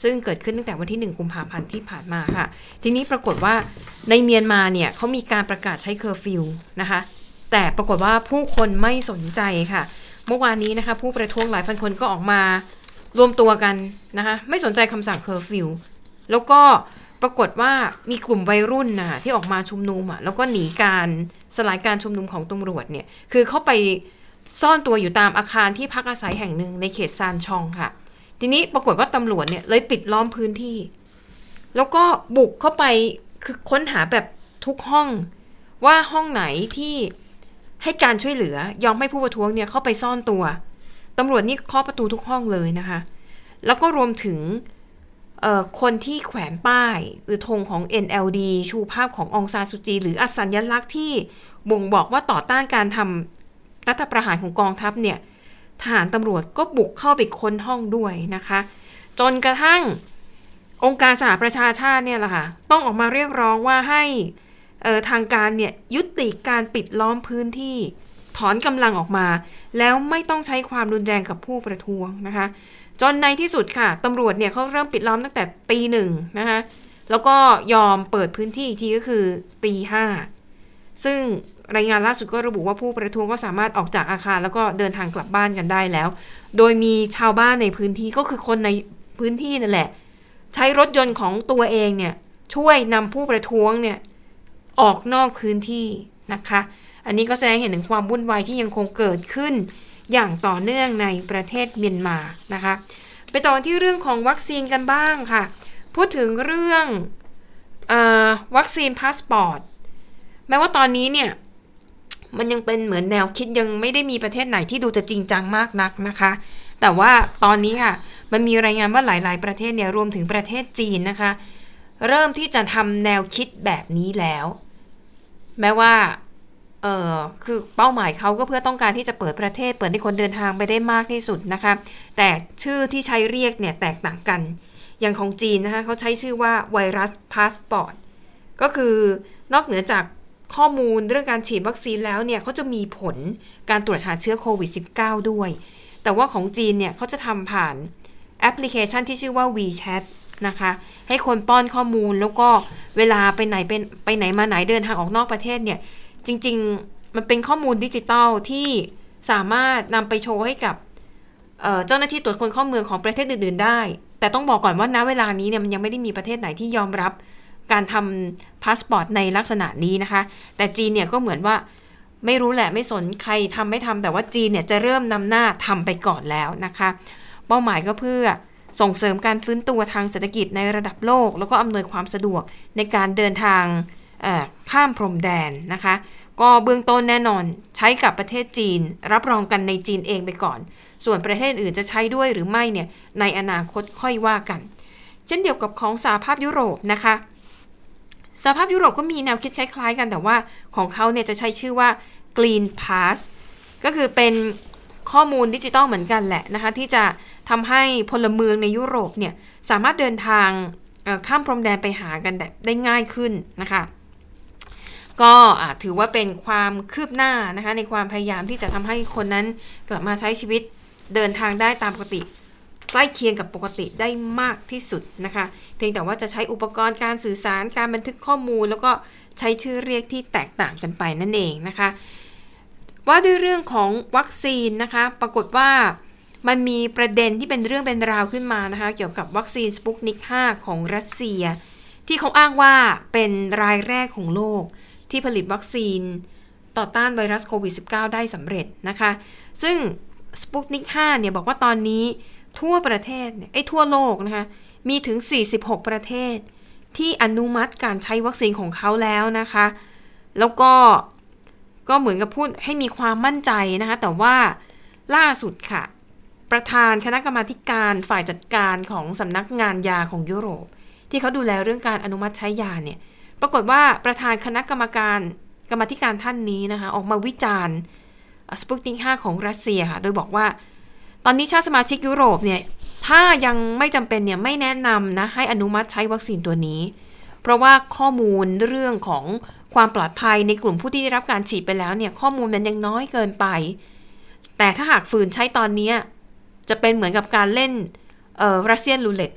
ซึ่งเกิดขึ้นตั้งแต่วันที่ 1 กุมภาพันธ์ที่ผ่านมาค่ะ ทีนี้ปรากฏว่าในเมียนมาเนี่ยเขามีการประกาศใช้เคอร์ฟิวนะคะ แต่ปรากฏว่าผู้คนไม่สนใจค่ะ เมื่อวานนี้นะคะ ผู้ประท้วงหลายพันคนก็ออกมารวมตัวกันนะคะไม่สนใจคำสั่งเคอร์ฟิวแล้วก็ปรากฏว่ามีกลุ่มวัยรุ่นนะที่ออกมาชุมนุมอะแล้วก็หนีการสลายการชุมนุมของตำรวจเนี่ยคือเข้าไปซ่อนตัวอยู่ตามอาคารที่พักอาศัยแห่งหนึ่งในเขตซานชองค่ะ ทีนี้ปรากฏว่าตำรวจเนี่ยเลยปิดล้อมพื้นที่ แล้วก็บุกเข้าไปคือค้นหาแบบทุกห้องว่าห้องไหนที่ ให้การช่วยเหลือยอมให้ผู้ประท้วงเนี่ยเข้าไปซ่อนตัวตำรวจนี่เคาะประตูทุกห้องเลยนะคะ แล้วก็รวมถึงคนที่แขวนป้าย หรือธงของ NLD ชูภาพขององซานสุจี หรืออสัญลักษณ์ที่บ่งบอกว่าต่อต้านการทำรัฐประหารของกองทัพเนี่ยทหารตำรวจก็บุกเข้าไปค้นห้องด้วยนะคะ จนกระทั่งองค์การสหประชาชาติเนี่ยแหละค่ะต้องออกมาเรียกร้องว่าให้ ทางการเนี่ยยุติการปิดล้อมพื้นที่ ถอนกำลังออกมา แล้วไม่ต้องใช้ความรุนแรงกับผู้ประท้วงนะคะ จนในที่สุดค่ะตำรวจเนี่ยเขาเริ่มปิดล้อมตั้งแต่ตีหนึ่งนะคะแล้วก็ยอมเปิดพื้นที่อีกทีก็คือตีห้าซึ่งรายงานล่าสุดก็ระบุว่าผู้ประท้วงก็สามารถออกจากอาคาร แล้วก็เดินทางกลับบ้านกันได้แล้ว โดยมีชาวบ้านในพื้นที่ก็คือคนในพื้นที่นั่นแหละ ใช้รถยนต์ของตัวเองเนี่ยช่วยนำผู้ประท้วงเนี่ย ออกนอกพื้นที่นะคะ อันนี้ก็แสดงเห็นถึงความวุ่นวายที่ยังคงเกิดขึ้น อย่างต่อเนื่องในประเทศเมียนมานะคะ ไปต่อที่เรื่องของวัคซีนกันบ้างค่ะ พูดถึงเรื่องอวัคซีนพาสปอร์ตแม้ว่าตอนนี้เนี่ยมันยังเป็นเหมือนแนวคิดยังไม่ได้มีประเทศไหนที่ดูจะจริงจังมากนักนะคะ แต่ว่าตอนนี้ค่ะ มันมีรายงานว่าหลาย ๆ ประเทศเนี่ยรวมถึงประเทศจีนนะคะ เริ่มที่จะทำแนวคิดแบบนี้แล้ว แม้ว่าเออคือเป้าหมายเขาก็เพื่อต้องการที่จะเปิดประเทศ เปิดให้คนเดินทางไปได้มากที่สุดนะคะ แต่ชื่อที่ใช้เรียกเนี่ยแตกต่างกัน อย่างของจีนนะคะเขาใช้ชื่อว่าไวรัสพาสปอร์ตก็คือนอกเหนือจากข้อมูลเรื่องการฉีดวัคซีนแล้วเนี่ยเขาจะมีผลการตรวจหาเชื้อโควิด -19 ด้วย แต่ว่าของจีนเนี่ยเขาจะทำผ่านแอปพลิเคชันที่ชื่อว่า WeChat นะคะ ให้คนป้อนข้อมูลแล้วก็เวลาไปไหนเป็นไปไหนมาไหนเดินทางออกนอกประเทศเนี่ย จริง ๆ มันเป็นข้อมูลดิจิตอลที่สามารถนำไปโชว์ให้กับเจ้าหน้าที่ตรวจคนเข้าเมืองของประเทศอื่น ๆ ได้ แต่ต้องบอกก่อนว่าณเวลานี้เนี่ยมันยังไม่ได้มีประเทศไหนที่ยอมรับการทำพาสปอร์ตในลักษณะนี้นะคะ แต่จีนเนี่ยก็เหมือนว่าไม่รู้แหละไม่สนใครทำไม่ทำแต่ว่าจีนเนี่ยจะเริ่มนำหน้าทำไปก่อนแล้วนะคะ เป้าหมายก็เพื่อ ส่งเสริมการฟื้นตัวทางเศรษฐกิจในระดับโลก แล้วก็อำนวยความสะดวกในการเดินทางข้ามพรมแดนนะคะ ก็เบื้องต้นแน่นอนใช้กับประเทศจีน รับรองกันในจีนเองไปก่อน ส่วนประเทศอื่นจะใช้ด้วยหรือไม่เนี่ยในอนาคตค่อยว่ากัน เช่นเดียวกับของสหภาพยุโรปนะคะสหภาพยุโรปก็มีแนวคิดคล้าย ๆ กันแต่ว่าของเขาเนี่ยจะใช้ชื่อว่า Green Pass ก็คือเป็น ข้อมูลดิจิตอลเหมือนกันแหละนะคะ ที่จะทำให้พลเมืองในยุโรปเนี่ยสามารถเดินทางข้ามพรมแดนไปหากันได้ง่ายขึ้นนะคะ ก็ถือว่าเป็นความคืบหน้านะคะในความพยายามที่จะทำให้คนนั้นกลับมาใช้ชีวิตเดินทางได้ตามปกติใกล้เคียงกับปกติได้มากที่สุดนะคะ เพียงแต่ว่าจะใช้อุปกรณ์การสื่อสารการบันทึกข้อมูล แล้วก็ใช้ชื่อเรียกที่แตกต่างกันไปนั่นเองนะคะ ว่าด้วยเรื่องของวัคซีนนะคะ ปรากฏว่ามันมีประเด็นที่เป็นเรื่องเป็นราวขึ้นมานะคะ เกี่ยวกับวัคซีนสปุกนิก 5 ของรัสเซีย ที่เขาอ้างว่าเป็นรายแรกของโลก ที่ผลิตวัคซีนต่อต้านไวรัสโควิด -19 ได้สำเร็จนะคะ ซึ่งสปุกนิก 5 เนี่ยบอกว่าตอนนี้ทั่วประเทศเนี่ยไอ้ทั่วโลกนะคะ มีถึง 46 ประเทศ ที่อนุมัติการใช้วัคซีนของเขาแล้วนะคะ แล้วก็ ก็เหมือนกับพูดให้มีความมั่นใจนะคะ แต่ว่าล่าสุดค่ะ ประธานคณะกรรมาการฝ่ายจัดการของสำนักงานยาของยุโรป ที่เขาดูแลเรื่องการอนุมัติใช้ยาเนี่ย ปรากฏว่าประธานคณะกรรมการกรรมธิการท่านนี้นะคะ ออกมาวิจารณ์สปุตนิก5ของรัสเซียค่ะ โดยบอกว่า ตอนนี้ชาติสมาชิกยุโรปเนี่ย ถ้ายังไม่จำเป็นเนี่ยไม่แนะนำนะให้อนุมัติใช้วัคซีนตัวนี้ เพราะว่าข้อมูลเรื่องของ ความปลอดภัยในกลุ่มผู้ที่ได้รับการฉีดไปแล้วเนี่ยข้อมูลมันยังน้อยเกินไป แต่ถ้าหากฝืนใช้ตอนนี้จะเป็นเหมือนกับการเล่นเอ่อรัสเซียนรูเล็ต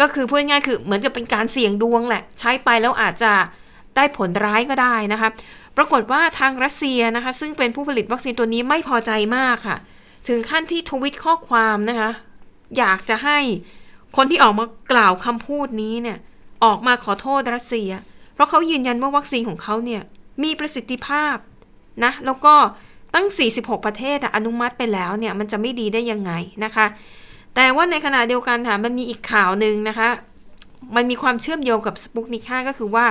ก็คือพูดง่ายคือเหมือนกับเป็นการเสี่ยงดวงแหละ ใช้ไปแล้วอาจจะได้ผลร้ายก็ได้นะคะปรากฏว่าทางรัสเซียนะคะ ซึ่งเป็นผู้ผลิตวัคซีนตัวนี้ไม่พอใจมากค่ะ ถึงขั้นที่ทวิตข้อความนะคะ อยากจะให้คนที่ออกมากล่าวคำพูดนี้เนี่ย ออกมาขอโทษรัสเซีย เพราะเขายืนยันว่าวัคซีนของเขาเนี่ยมีประสิทธิภาพนะแล้วก็ตั้ง 46 ประเทศอนุมัติไปแล้วเนี่ยมันจะไม่ดีได้ยังไงนะคะ แต่ว่าในขณะเดียวกันค่ะมันมีอีกข่าวหนึ่งนะคะ มันมีความเชื่อมโยงกับสปุกนิค่าก็คือว่า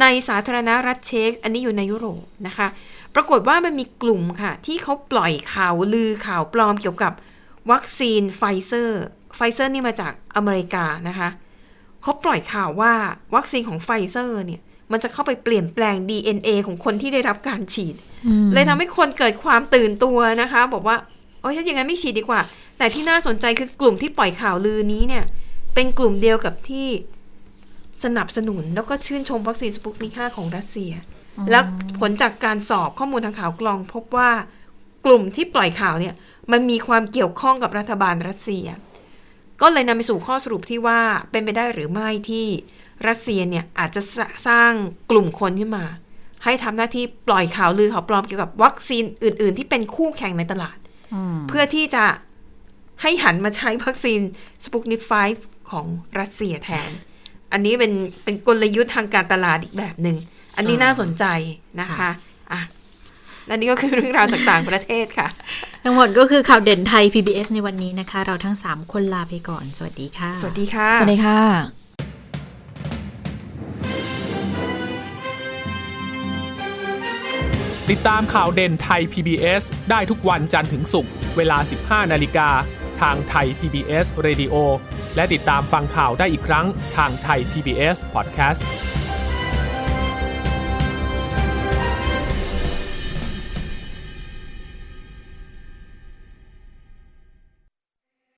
ในสาธารณรัฐเช็กอันนี้อยู่ในยุโรปนะคะ ปรากฏว่ามันมีกลุ่มค่ะ ที่เขาปล่อยข่าวลือข่าวปลอมเกี่ยวกับวัคซีนไฟเซอร์ไฟเซอร์นี่มาจากอเมริกานะคะเขาปล่อยข่าวว่าวัคซีนของไฟเซอร์เนี่ย มันจะเข้าไปเปลี่ยนแปลง DNA ของคนที่ได้รับการฉีด เลยทำให้คนเกิดความตื่นตัวนะคะ บอกว่าโอ้ยถ้าอย่างนั้นไม่ฉีดดีกว่า แต่ที่น่าสนใจคือกลุ่มที่ปล่อยข่าวลือนี้เนี่ย เป็นกลุ่มเดียวกับที่สนับสนุนแล้วก็ชื่นชมวัคซีนสปุตนิก5ของรัสเซีย แล้วผลจากการสอบข้อมูลทางข่าวกรองพบว่ากลุ่มที่ปล่อยข่าวเนี่ย มันมีความเกี่ยวข้องกับรัฐบาลรัสเซีย ก็เลยนำไปสู่ข้อสรุปที่ว่าเป็นไปได้หรือไม่ที่รัสเซียเนี่ยอาจจะสสร้างกลุ่มคนขึ้นมา ให้ทำหน้าที่ปล่อยข่าวลือข่าวปลอมเกี่ยวกับวัคซีนอื่น ๆ ที่เป็นคู่แข่งในตลาด เพื่อที่จะให้หันมาใช้วัคซีนสปุกนิ k 5ของรัสเซียแทน อันนี้เป็นเป็นกลยุทธ์ทางการตลาดอีกแบบหนึ่ง อันนี้น่าสนใจนะคะ อะ และนี่ก็คือเรื่องราวจากต่างประเทศค่ะ ทั้งหมดก็คือข่าวเด่นไทย PBS ในวันนี้นะคะ เราทั้ง 3 คนลาไปก่อน สวัสดีค่ะ สวัสดีค่ะ สวัสดีค่ะติดตามข่าวเด่นไทย PBS ได้ทุกวันจันทร์ถึงศุกร์เวลา 15 นาฬิกา ทางไทย PBS Radio และติดตามฟังข่าวได้อีกครั้งทางไทย PBS Podcast